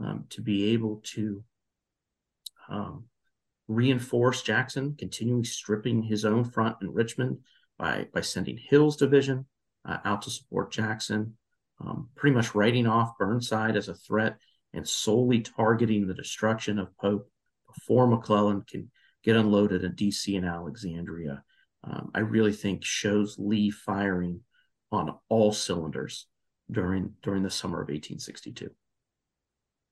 um, to be able to um, reinforce Jackson, continually stripping his own front in Richmond by, by sending Hill's division uh, out to support Jackson, um, pretty much writing off Burnside as a threat and solely targeting the destruction of Pope before McClellan can get unloaded in DC and Alexandria, um, I really think shows Lee firing on all cylinders during during the summer of 1862.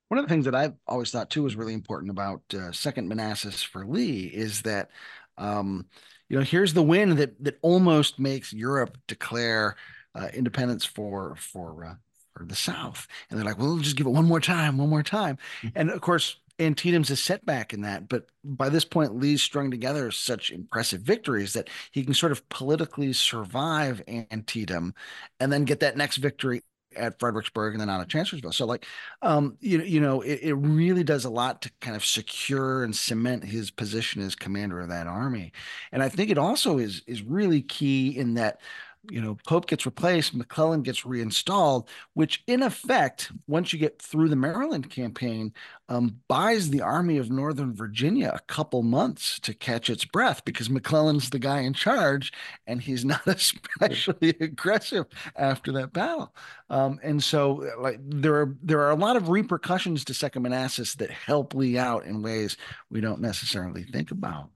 One of the things that I've always thought too was really important about uh, Second Manassas for Lee is that, um, you know, here's the win that that almost makes Europe declare uh, independence for for uh, for the South, and they're like, well, we'll just give it one more time, one more time, mm-hmm. and of course. Antietam's a setback in that, but by this point, Lee's strung together such impressive victories that he can sort of politically survive Antietam and then get that next victory at Fredericksburg and then out of Chancellorsville. So like, um, you, you know, it, it really does a lot to kind of secure and cement his position as commander of that army. And I think it also is, is really key in that you know, Pope gets replaced, McClellan gets reinstalled, which in effect, once you get through the Maryland campaign, um, buys the Army of Northern Virginia a couple months to catch its breath because McClellan's the guy in charge and he's not especially aggressive after that battle. Um, and so, like, there are there are a lot of repercussions to Second Manassas that help Lee out in ways we don't necessarily think about.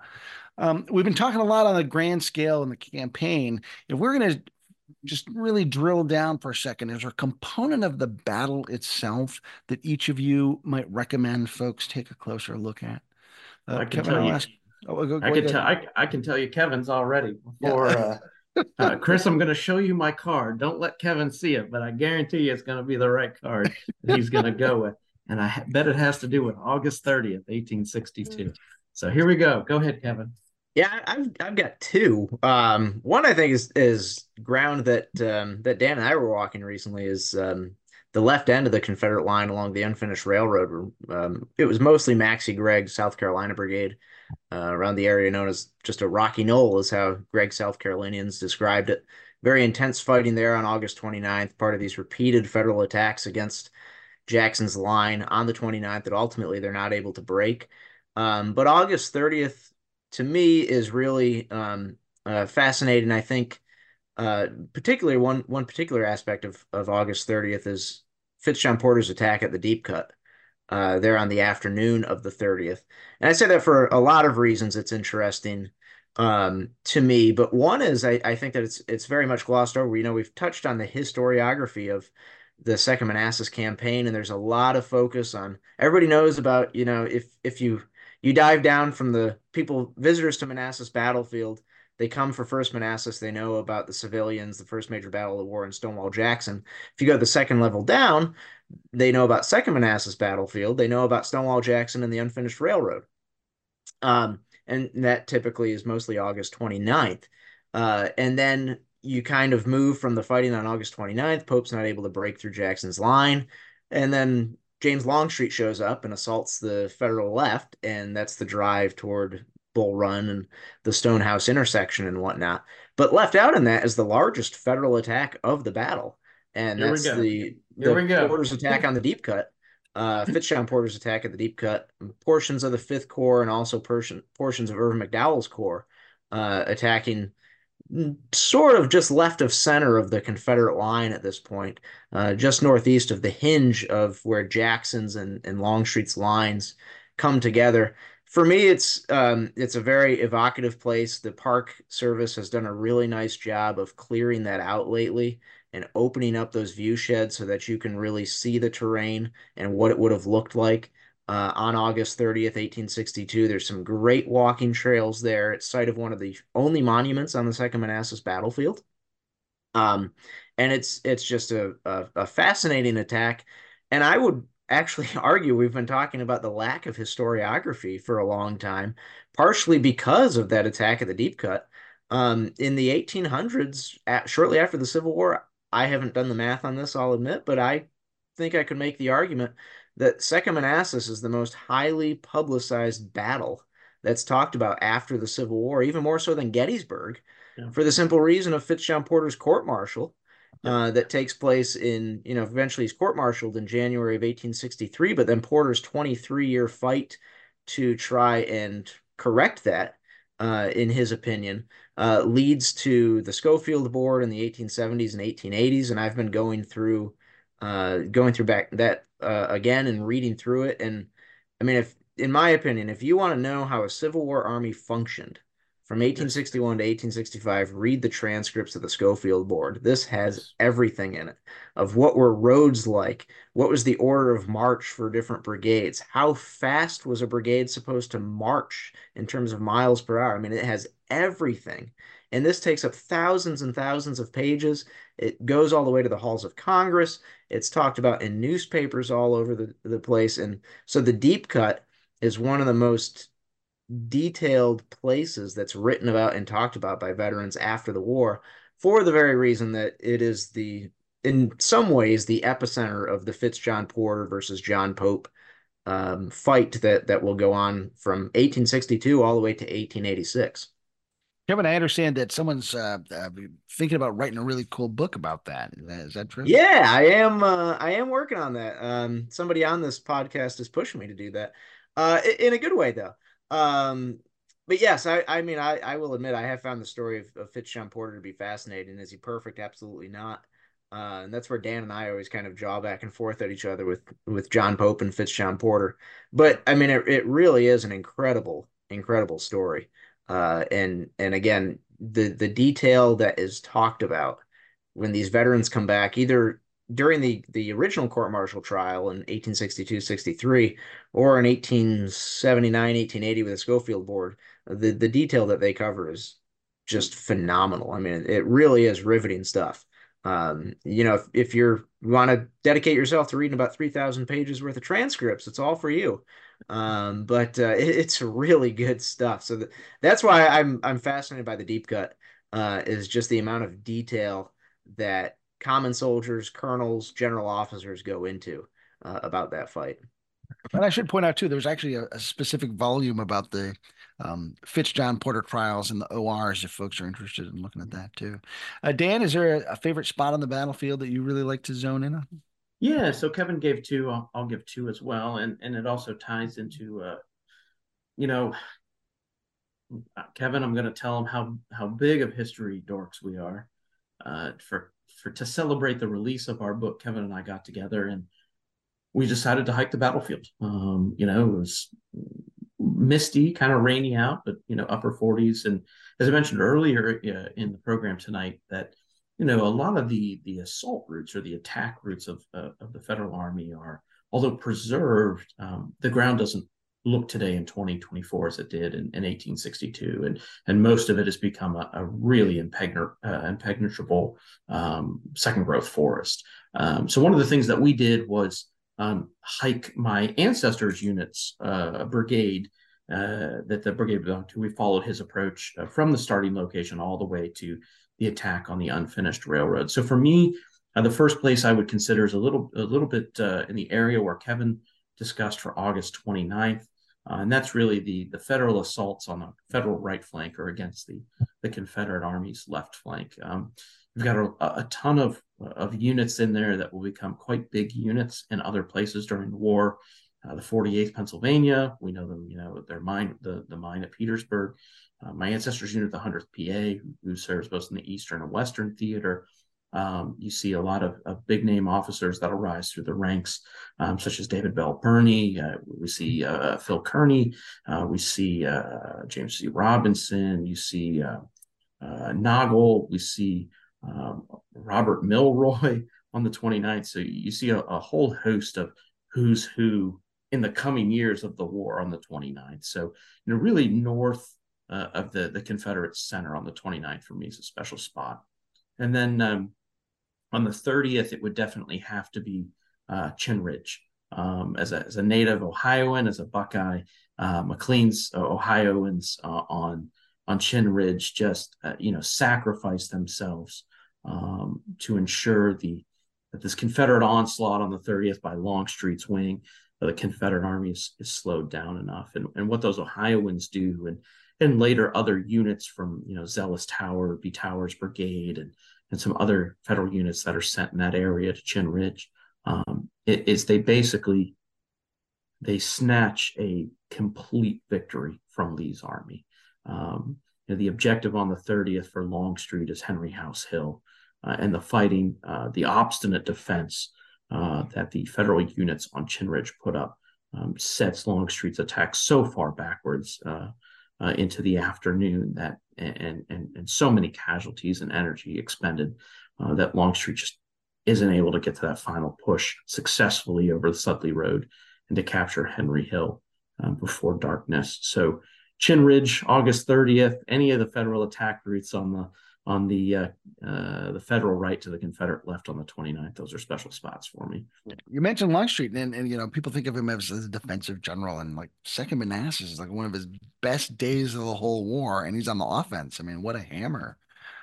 Um, we've been talking a lot on the grand scale in the campaign. If we're going to just really drill down for a second, is there a component of the battle itself that each of you might recommend folks take a closer look at? Uh, I can Kevin, tell you. Ask, oh, go, go I can tell. I, I, can tell you, Kevin's already before. Yeah. uh, uh, Chris, I'm going to show you my card. Don't let Kevin see it, but I guarantee you it's going to be the right card that he's going to go with. And I bet it has to do with August 30th, 1862. So here we go. Go ahead, Kevin. Yeah, I've I've got two. Um, one I think is is ground that um, that Dan and I were walking recently is um, the left end of the Confederate line along the unfinished railroad. Um, it was mostly Maxcy Gregg, South Carolina Brigade, uh, around the area known as just a rocky knoll, is how Gregg South Carolinians described it. Very intense fighting there on August 29th, part of these repeated federal attacks against Jackson's line on the 29th that ultimately they're not able to break. Um, but August 30th to me is really um, uh, fascinating. I think uh, particularly one one particular aspect of of August 30th is Fitz John Porter's attack at the deep cut uh, there on the afternoon of the 30th. And I say that for a lot of reasons. It's interesting um, to me, but one is I, I think that it's it's very much glossed over. You know, we've touched on the historiography of the Second Manassas campaign, and there's a lot of focus on. Everybody knows about you know if if you you dive down from the people visitors to Manassas battlefield. They come for First Manassas. They know about the civilians, the first major battle of the war, and Stonewall Jackson. If you go the second level down, they know about Second Manassas battlefield. They know about Stonewall Jackson and the unfinished railroad. Um, and that typically is mostly August 29th. Uh, and then you kind of move from the fighting on August 29th. Pope's not able to break through Jackson's line. And then James Longstreet shows up and assaults the federal left, and that's the drive toward Bull Run and the Stonehouse intersection and whatnot. But left out in that is the largest federal attack of the battle, and Here that's the the Porter's attack on the deep cut. Uh, Fitz John Porter's attack at the deep cut, portions of the Fifth Corps, and also portion, portions of Irvin McDowell's Corps uh, attacking sort of just left of center of the Confederate line at this point, uh, just northeast of the hinge of where Jackson's and, and Longstreet's lines come together. For me, it's um, it's a very evocative place. The Park Service has done a really nice job of clearing that out lately and opening up those view sheds so that you can really see the terrain and what it would have looked like uh, on August 30th, 1862. There's some great walking trails there. It's site of one of the only monuments on the Second Manassas battlefield. Um, and it's it's just a, a, a fascinating attack. And I would actually argue we've been talking about the lack of historiography for a long time, partially because of that attack at the Deep Cut. Um, in the 1800s, at, shortly after the Civil War, I haven't done the math on this, I'll admit, but I think I could make the argument that Second Manassas is the most highly publicized battle that's talked about after the Civil War, even more so than Gettysburg, yeah. for the simple reason of Fitz John Porter's court martial. Uh, that takes place in, you know, eventually he's court martialed in January of 1863, but then Porter's 23 year fight to try and correct that, uh, in his opinion, uh, leads to the Schofield Board in the 1870s and 1880s. And I've been going through uh, going through back that uh, again and reading through it. And I mean, if in my opinion, if you want to know how a Civil War army functioned from 1861 to 1865, read the transcripts of the Schofield Board. This has everything in it of what were roads like, what was the order of march for different brigades, how fast was a brigade supposed to march in terms of miles per hour. I mean, it has everything. And this takes up thousands and thousands of pages. It goes all the way to the halls of Congress. It's talked about in newspapers all over the, the place. And so the deep cut is one of the most detailed places that's written about and talked about by veterans after the war for the very reason that it is the in some ways the epicenter of the Fitz John Porter versus John Pope um, fight that that will go on from 1862 all the way to 1886. Kevin, I understand that someone's uh, uh, thinking about writing a really cool book about that. Is that, true? Yeah, I am. Uh, I am working on that. Um, somebody on this podcast is pushing me to do that. Uh, in a good way, though. Um, but yes, I, I mean, I, I will admit I have found the story of, of Fitz John Porter to be fascinating. Is he perfect? Absolutely not. Uh, and that's where Dan and I always kind of jaw back and forth at each other with with John Pope and Fitz John Porter. But I mean, it, it really is an incredible, incredible story. Uh, and and again, the the detail that is talked about when these veterans come back, either during the, the original court martial trial in 1862-63 or in 1879-1880 with the Schofield board, the, the detail that they cover is just phenomenal. I mean, it really is riveting stuff. Um, you know, if, if you're you want to dedicate yourself to reading about 3,000 pages worth of transcripts, it's all for you. Um, but uh, it, it's really good stuff. So the, that's why I'm I'm fascinated by the deep cut. Uh, is just the amount of detail that common soldiers, colonels, general officers go into uh, about that fight. And I should point out too, there's actually a, a specific volume about the um, Fitz John Porter trials and the ORs if folks are interested in looking at that too. Uh, Dan, is there a, a, favorite spot on the battlefield that you really like to zone in on? Yeah, so Kevin gave two. I'll, I'll give two as well, and and it also ties into, uh, you know, Kevin. I'm going to tell him how how big of history dorks we are. Uh, for for to celebrate the release of our book, Kevin and I got together and we decided to hike the battlefield. Um, you know, it was misty, kind of rainy out, but you know, upper 40s. And as I mentioned earlier uh, in the program tonight, that you know, a lot of the the assault routes or the attack routes of uh, of the Federal Army are, although preserved, um, the ground doesn't look today in 2024 as it did in, in 1862 and and most of it has become a, a really impegn- uh, impenetrable um, second growth forest. Um, so one of the things that we did was um, hike my ancestors units uh, brigade uh, that the brigade belonged to we followed his approach uh, from the starting location all the way to the attack on the unfinished railroad so for me uh, the first place i would consider is a little a little bit uh, in the area where kevin discussed for August 29th. Uh, and that's really the, the federal assaults on the federal right flank or against the, the Confederate Army's left flank. Um, we've got a, a, ton of, of units in there that will become quite big units in other places during the war. Uh, the 48th Pennsylvania, we know them, you know, their mine, the, the mine at Petersburg. Uh, my ancestors unit, the 100th PA, who serves both in the Eastern and Western theater. Um, you see a lot of, of, big name officers that'll rise through the ranks, um, such as David Bell Birney. Uh, we see uh, Phil Kearny. Uh, we see uh, James C. Robinson. You see Noggle. We see um, Robert Milroy on the 29th. So you see a, a, whole host of who's who in the coming years of the war on the 29th. So, you know, really north of the, the Confederate center on the 29th for me is a special spot. And then um, on the 30th, it would definitely have to be uh, Chinn Ridge. Um, as, a, as a native Ohioan, as a Buckeye, uh, McLean's uh, Ohioans uh, on on Chinn Ridge just uh, you know sacrificed themselves um, to ensure the that this Confederate onslaught on the 30th by Longstreet's wing, the Confederate Army is, is slowed down enough. And, and what those Ohioans do, and and later other units from you know Zealous Tower, B Towers Brigade, and and some other federal units that are sent in that area to Chinn Ridge, um, is they basically they snatch a complete victory from Lee's army. Um, you know, the objective on the 30th for Longstreet is Henry House Hill, uh, and the fighting, uh, the obstinate defense uh, that the federal units on Chinn Ridge put up um, sets Longstreet's attack so far backwards uh, uh, into the afternoon that and, and and so many casualties and energy expended uh, that Longstreet just isn't able to get to that final push successfully over the Sudley Road and to capture Henry Hill um, before darkness. So Chinn Ridge, August 30th, any of the federal attack routes on the on the uh, uh, the federal right to the Confederate left on the 29th. Those are special spots for me. You mentioned Longstreet, and, and you know people think of him as, as a defensive general, and like Second Manassas is like one of his best days of the whole war, and he's on the offense. I mean, what a hammer!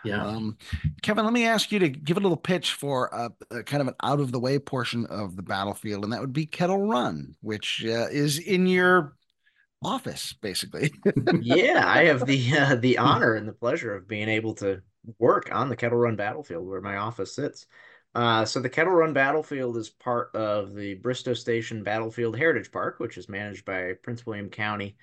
Yeah. Um, Kevin, let me ask you to give a little pitch for a, a, kind of an out of the way portion of the battlefield, and that would be Kettle Run, which uh, is in your office, basically. yeah, I have the uh, the honor and the pleasure of being able to work on the Kettle Run battlefield where my office sits. Uh, so the Kettle Run battlefield is part of the Bristow Station Battlefield Heritage Park, which is managed by Prince William County.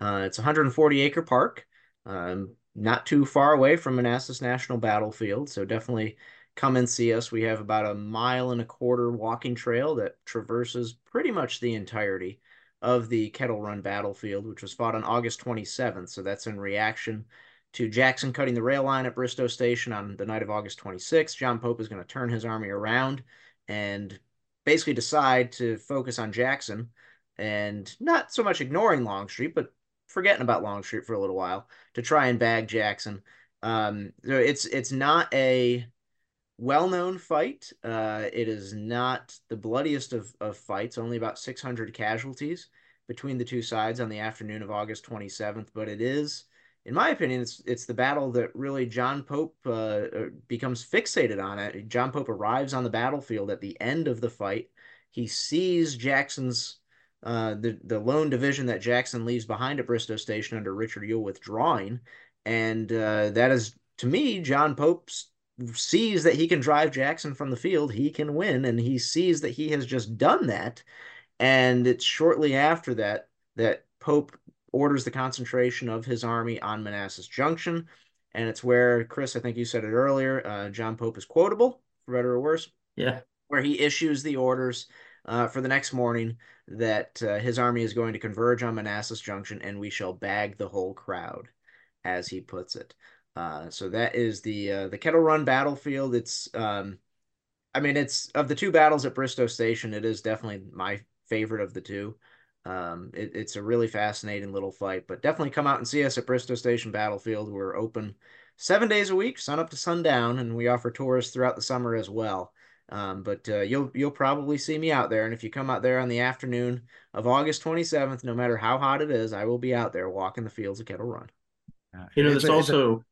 Uh, it's a 140 acre park, um, not too far away from Manassas National Battlefield. So definitely come and see us. We have about a mile and a quarter walking trail that traverses pretty much the entirety of the Kettle Run battlefield, which was fought on August 27th. So that's in reaction to Jackson cutting the rail line at Bristow Station on the night of August 26th. John Pope is going to turn his army around and basically decide to focus on Jackson and not so much ignoring Longstreet, but forgetting about Longstreet for a little while to try and bag Jackson. Um, so it's it's not a well-known fight. Uh, it is not the bloodiest of, of fights, only about 600 casualties between the two sides on the afternoon of August 27th, but it is, in my opinion, it's it's the battle that really John Pope uh, uh, becomes fixated on it. John Pope arrives on the battlefield at the end of the fight. He sees Jackson's uh, the the lone division that Jackson leaves behind at Bristow Station under Richard Ewell withdrawing, and uh, that is to me John Pope's sees that he can drive Jackson from the field, he can win, and he sees that he has just done that. And it's shortly after that that Pope orders the concentration of his army on Manassas Junction. And it's where, Chris, I think you said it earlier, uh, John Pope is quotable, for better or worse. Yeah. Where he issues the orders uh, for the next morning that uh, his army is going to converge on Manassas Junction and we shall bag the whole crowd, as he puts it. Uh, so that is the uh, the Kettle Run battlefield. It's um, I mean, it's of the two battles at Bristow Station, it is definitely my favorite of the two. Um, it, it's a really fascinating little fight, but definitely come out and see us at Bristow Station Battlefield. We're open seven days a week, sun up to sundown, and we offer tours throughout the summer as well. Um, but uh, you'll you'll probably see me out there, and if you come out there on the afternoon of August 27th, no matter how hot it is, I will be out there walking the fields of Kettle Run. You know, there's also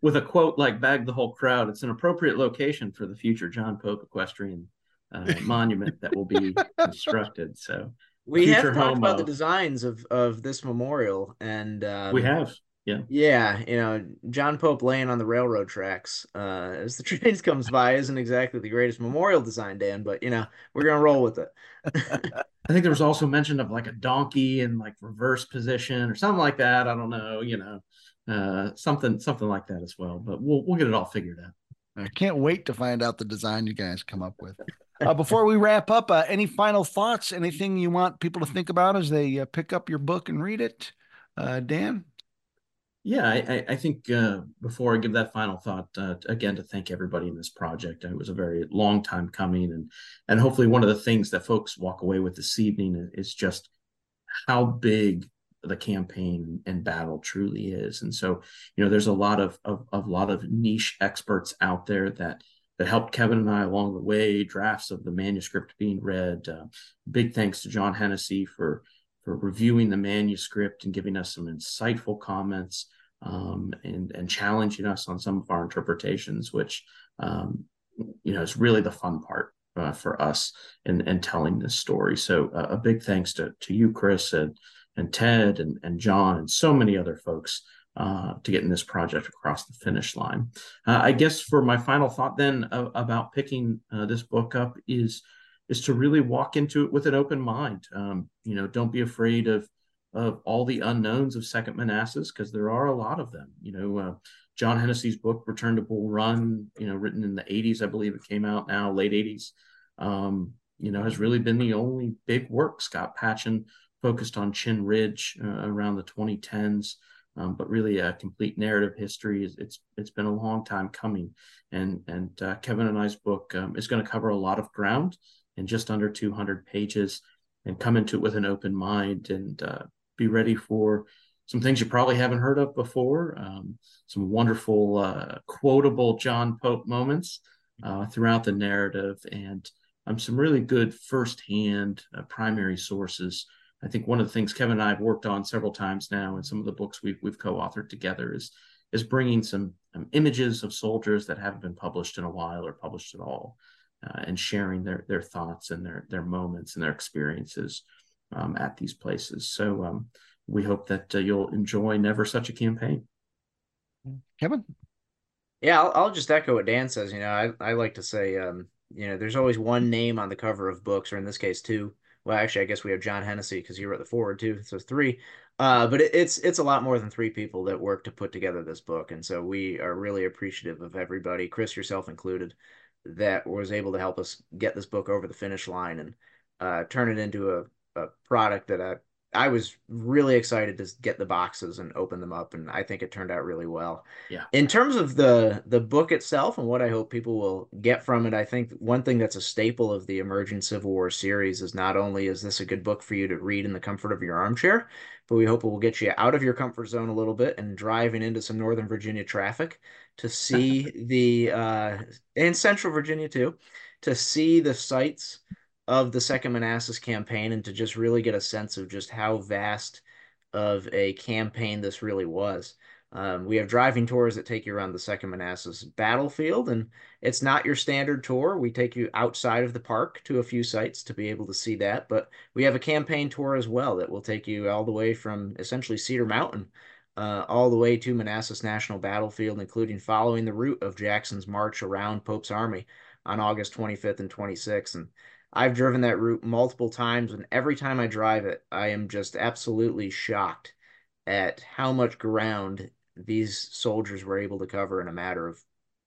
with a quote like "bag the whole crowd," it's an appropriate location for the future John Pope equestrian uh, monument that will be constructed. So we have talked about of, the designs of of this memorial, and um, we have, yeah, yeah. You know, John Pope laying on the railroad tracks uh, as the trains comes by isn't exactly the greatest memorial design, Dan. But you know, we're gonna roll with it. I think there was also mention of like a donkey in like reverse position or something like that. I don't know. You know, uh, something something like that as well. But we'll we'll get it all figured out. I can't wait to find out the design you guys come up with. Uh, before we wrap up, uh, any final thoughts? Anything you want people to think about as they uh, pick up your book and read it? Uh, Dan? Yeah, I, I think uh, before I give that final thought, uh, again to thank everybody in this project. It was a very long time coming, and and hopefully one of the things that folks walk away with this evening is just how big the campaign and battle truly is. And so, you know, there's a lot of, of, of lot of niche experts out there that that helped Kevin and I along the way. Drafts of the manuscript being read. Uh, big thanks to John Hennessy for for reviewing the manuscript and giving us some insightful comments um, and and challenging us on some of our interpretations, which um, you know is really the fun part. Uh, for us in, in telling this story. So uh, a big thanks to, to you, Chris, and and Ted and, and John and so many other folks uh, to getting this project across the finish line. Uh, I guess for my final thought then uh, about picking uh, this book up is is to really walk into it with an open mind. Um, you know, don't be afraid of of all the unknowns of Second Manassas because there are a lot of them. You know, uh, John Hennessy's book Return to Bull Run, you know, written in the '80s, I believe it came out now, late '80s. Um, you know, has really been the only big work. Scott Patchan focused on Chinn Ridge uh, around the 2010s, um, but really a complete narrative history. It's it's been a long time coming, and and uh, Kevin and I's book um, is going to cover a lot of ground in just under 200 pages, and come into it with an open mind and uh, be ready for some things you probably haven't heard of before, um, some wonderful uh, quotable John Pope moments uh, throughout the narrative, and um, some really good firsthand uh, primary sources. I think one of the things Kevin and I have worked on several times now, and some of the books we've we've co-authored together, is is bringing some um, images of soldiers that haven't been published in a while or published at all, uh, and sharing their their thoughts and their their moments and their experiences um, at these places. So um, we hope that uh, you'll enjoy Never Such a Campaign. Kevin? Yeah, I'll, I'll, just echo what Dan says. You know, I, I like to say, um, you know, there's always one name on the cover of books, or in this case, two. Well, actually, I guess we have John Hennessy because he wrote the foreword too, so three. Uh, but it, it's it's a lot more than three people that work to put together this book, and so we are really appreciative of everybody, Chris yourself included, that was able to help us get this book over the finish line and uh, turn it into a, a product that I I was really excited to get the boxes and open them up, and I think it turned out really well. Yeah. In terms of the the book itself and what I hope people will get from it, I think one thing that's a staple of the Emerging Civil War series is not only is this a good book for you to read in the comfort of your armchair, but we hope it will get you out of your comfort zone a little bit and driving into some Northern Virginia traffic to see the uh, in Central Virginia too, to see the sites of the Second Manassas campaign and to just really get a sense of just how vast of a campaign this really was. Um, we have driving tours that take you around the Second Manassas battlefield, and it's not your standard tour. We take you outside of the park to a few sites to be able to see that, but we have a campaign tour as well that will take you all the way from essentially Cedar Mountain uh, all the way to Manassas National Battlefield, including following the route of Jackson's march around Pope's Army on August 25th and 26th. And I've driven that route multiple times, and every time I drive it, I am just absolutely shocked at how much ground these soldiers were able to cover in a matter of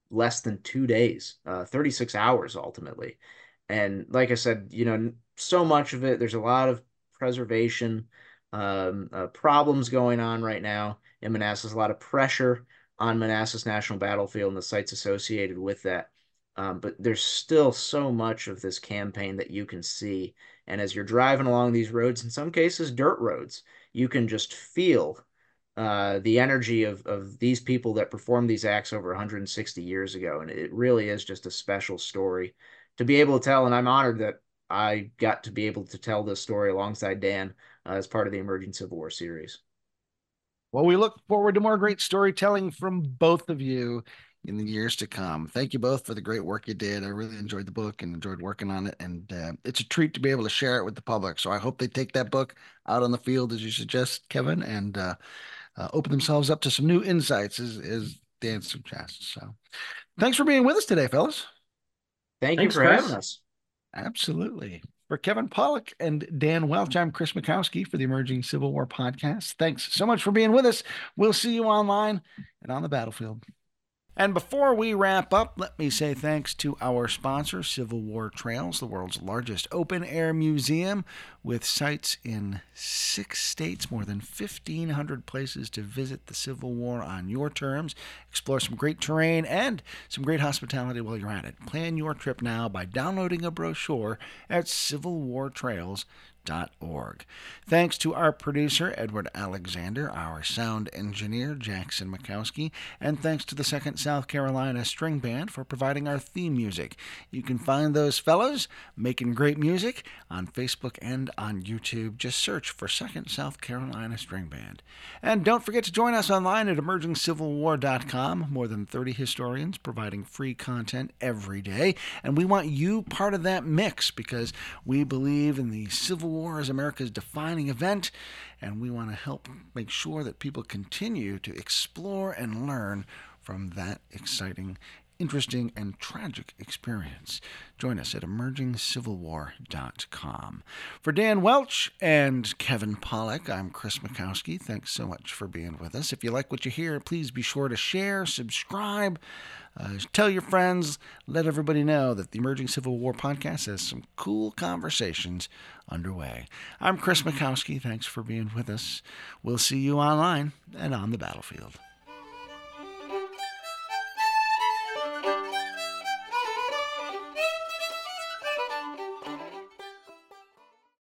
less than two days, uh, 36 hours ultimately. And like I said, you know, so much of it, there's a lot of preservation um, uh, problems going on right now in Manassas, a lot of pressure on Manassas National Battlefield and the sites associated with that. Um, but there's still so much of this campaign that you can see. And as you're driving along these roads, in some cases dirt roads, you can just feel uh, the energy of, of these people that performed these acts over 160 years ago. And it really is just a special story to be able to tell. And I'm honored that I got to be able to tell this story alongside Dan uh, as part of the Emerging Civil War series. Well, we look forward to more great storytelling from both of you in the years to come. Thank you both for the great work you did. I really enjoyed the book and enjoyed working on it. And uh, it's a treat to be able to share it with the public. So I hope they take that book out on the field, as you suggest, Kevin, and uh, uh, open themselves up to some new insights, as, as Dan suggests. So thanks for being with us today, fellas. Thank thanks, you for Chris. having us. Absolutely. For Kevin Pawlak and Dan Welch, I'm Chris Mackowski for the Emerging Civil War podcast. Thanks so much for being with us. We'll see you online and on the battlefield. And before we wrap up, let me say thanks to our sponsor, Civil War Trails, the world's largest open air museum with sites in six states, more than 1,500 places to visit the Civil War on your terms, explore some great terrain, and some great hospitality while you're at it. Plan your trip now by downloading a brochure at civilwartrails.com org. Thanks to our producer, Edward Alexander, our sound engineer, Jackson Mackowski, and thanks to the Second South Carolina String Band for providing our theme music. You can find those fellows making great music on Facebook and on YouTube. Just search for Second South Carolina String Band. And don't forget to join us online at emergingcivilwar.com. More than 30 historians providing free content every day. And we want you part of that mix because we believe in the Civil War is America's defining event, and we want to help make sure that people continue to explore and learn from that exciting interesting, and tragic experience. Join us at emergingcivilwar.com. For Dan Welch and Kevin Pawlak, I'm Chris Mackowski. Thanks so much for being with us. If you like what you hear, please be sure to share, subscribe, uh, tell your friends, let everybody know that the Emerging Civil War podcast has some cool conversations underway. I'm Chris Mackowski. Thanks for being with us. We'll see you online and on the battlefield.